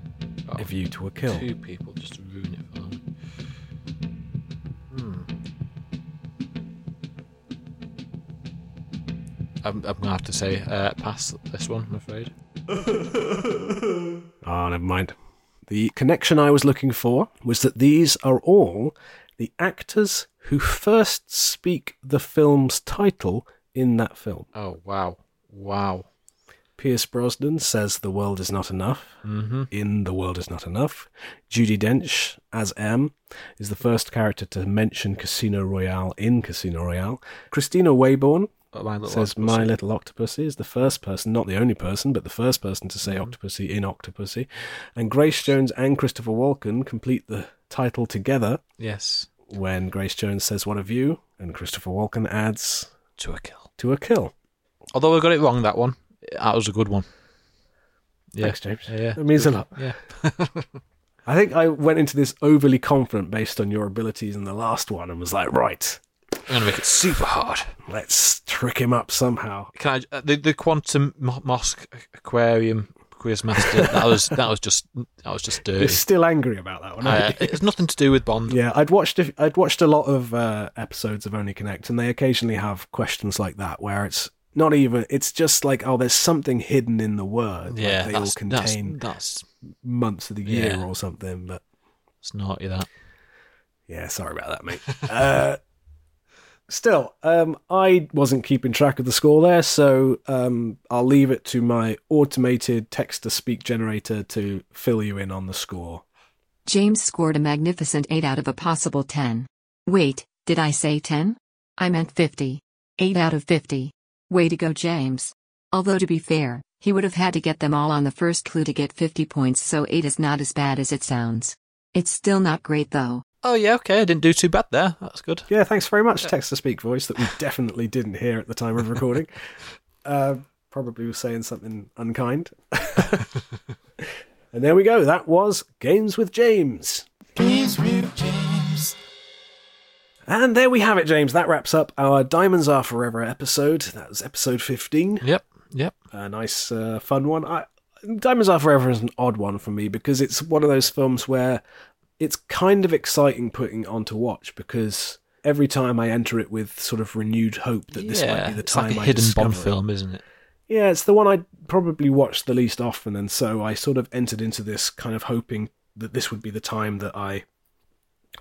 Oh, A View to a Kill. Two people just I'm, I'm gonna have to say uh, pass this one. I'm afraid. Ah, never mind. The connection I was looking for was that these are all the actors who first speak the film's title in that film. Oh wow, wow. Pierce Brosnan says the world is not enough. Mhm. In the world is not enough. Judi Dench as M is the first character to mention Casino Royale in Casino Royale. Kristina Wayborn My Little says Octopus. My Little Octopussy is the first person, not the only person, but the first person to say Mm-hmm. Octopussy in Octopussy. And Grace Jones and Christopher Walken complete the title together Yes. when Grace Jones says What a View and Christopher Walken adds To a kill. To a Kill. Although I got it wrong that one. That was a good one. Yeah. Thanks, James. Yeah, yeah. It means a lot. Yeah. I think I went into this overly confident based on your abilities in the last one and was like, right, I'm going to make it super hard. let's trick him up somehow. Can I, uh, the the quantum mosque aquarium quiz master that was that was just that was just You're dirty. still angry about that one. Uh, it's nothing to do with Bond. Yeah, I'd watched a, I'd watched a lot of uh, episodes of Only Connect, and they occasionally have questions like that where it's not even it's just like oh, there's something hidden in the word. like Yeah, they all that's, that's contain that's months of the year Yeah. or something. But it's naughty that. yeah, sorry about that, mate. uh, still, um, I wasn't keeping track of the score there, so um, I'll leave it to my automated text to speak generator to fill you in on the score. James scored a magnificent 8 out of a possible 10. Wait, did I say 10? I meant 50. 8 out of 50. Way to go, James. Although to be fair, he would have had to get them all on the first clue to get 50 points, so 8 is not as bad as it sounds. It's still not great though. Oh yeah, okay. I didn't do too bad there. That's good. Yeah, thanks very much, text to speak voice that we definitely didn't hear at the time of recording. Uh, probably was saying something unkind. and there we go. That was Games with James. Games with James. And there we have it, James. That wraps up our Diamonds Are Forever episode. That was episode 15. Yep. Yep. A nice, uh, fun one. I, Diamonds Are Forever is an odd one for me because it's one of those films where it's kind of exciting putting on to watch because every time I enter it with sort of renewed hope that this yeah, might be the it's time like a I hidden Bond it. film, isn't it? Yeah, it's the one I probably watched the least often, and so I sort of entered into this kind of hoping that this would be the time that I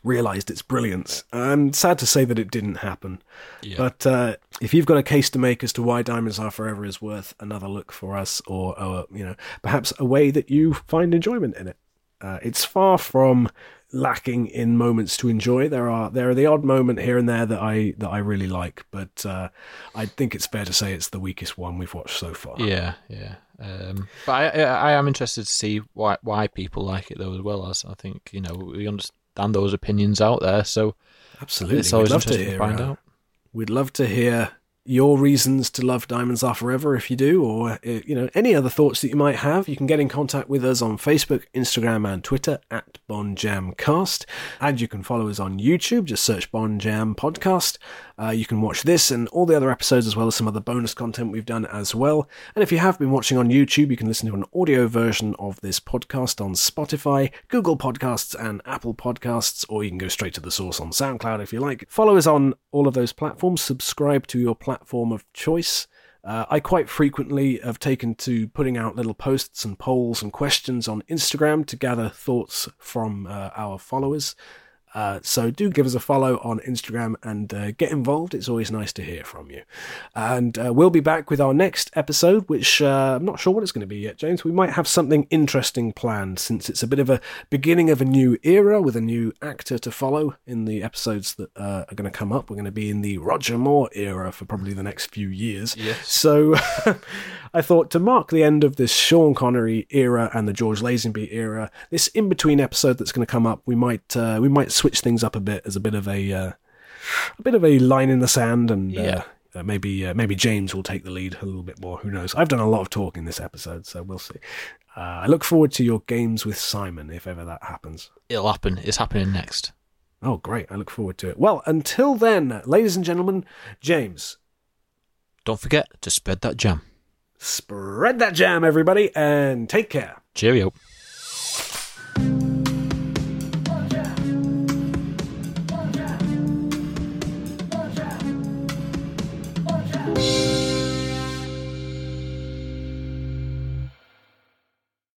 realised its brilliance. And sad to say that it didn't happen. Yeah. But uh, if you've got a case to make as to why Diamonds Are Forever is worth another look for us, or, or you know, perhaps a way that you find enjoyment in it, uh, it's far from lacking in moments to enjoy. There are there are the odd moment here and there that I that I really like, but uh, I think it's fair to say it's the weakest one we've watched so far. Yeah, yeah. Um, but I, I, am interested to see why why people like it though as well as I think you know we understand those opinions out there. So Absolutely, it's always we'd love to interesting to, hear. find uh, out. We'd love to hear your reasons to love Diamonds Are Forever if you do, or uh, you know any other thoughts that you might have. You can get in contact with us on Facebook, Instagram, and Twitter at Bonjamcast, and you can follow us on YouTube. Just search Bonjam Podcast. Uh, you can watch this and all the other episodes as well as some other bonus content we've done as well. And if you have been watching on YouTube, you can listen to an audio version of this podcast on Spotify, Google Podcasts, and Apple Podcasts, or you can go straight to the source on SoundCloud if you like. Follow us on all of those platforms, subscribe to your platform of choice. Uh, I quite frequently have taken to putting out little posts and polls and questions on Instagram to gather thoughts from uh, our followers. Uh, so do give us a follow on Instagram and uh, get involved. It's always nice to hear from you. And uh, we'll be back with our next episode, which uh, I'm not sure what it's going to be yet, James. We might have something interesting planned since it's a bit of a beginning of a new era with a new actor to follow in the episodes that uh, are going to come up. We're going to be in the Roger Moore era for probably the next few years. Yes. So I thought to mark the end of this Sean Connery era and the George Lazenby era, this in between episode that's going to come up, we might uh, we might switch things up a bit as a bit of a uh, a bit of a line in the sand, and Yeah. uh, uh, maybe uh, maybe James will take the lead a little bit more. Who knows? I've done a lot of talking this episode, so we'll see. Uh, I look forward to your games with Simon if ever that happens. It'll happen. It's happening next. Oh, great! I look forward to it. Well, until then, ladies and gentlemen, James, Don't forget to spread that jam. Spread that jam, everybody, and take care. Cheerio.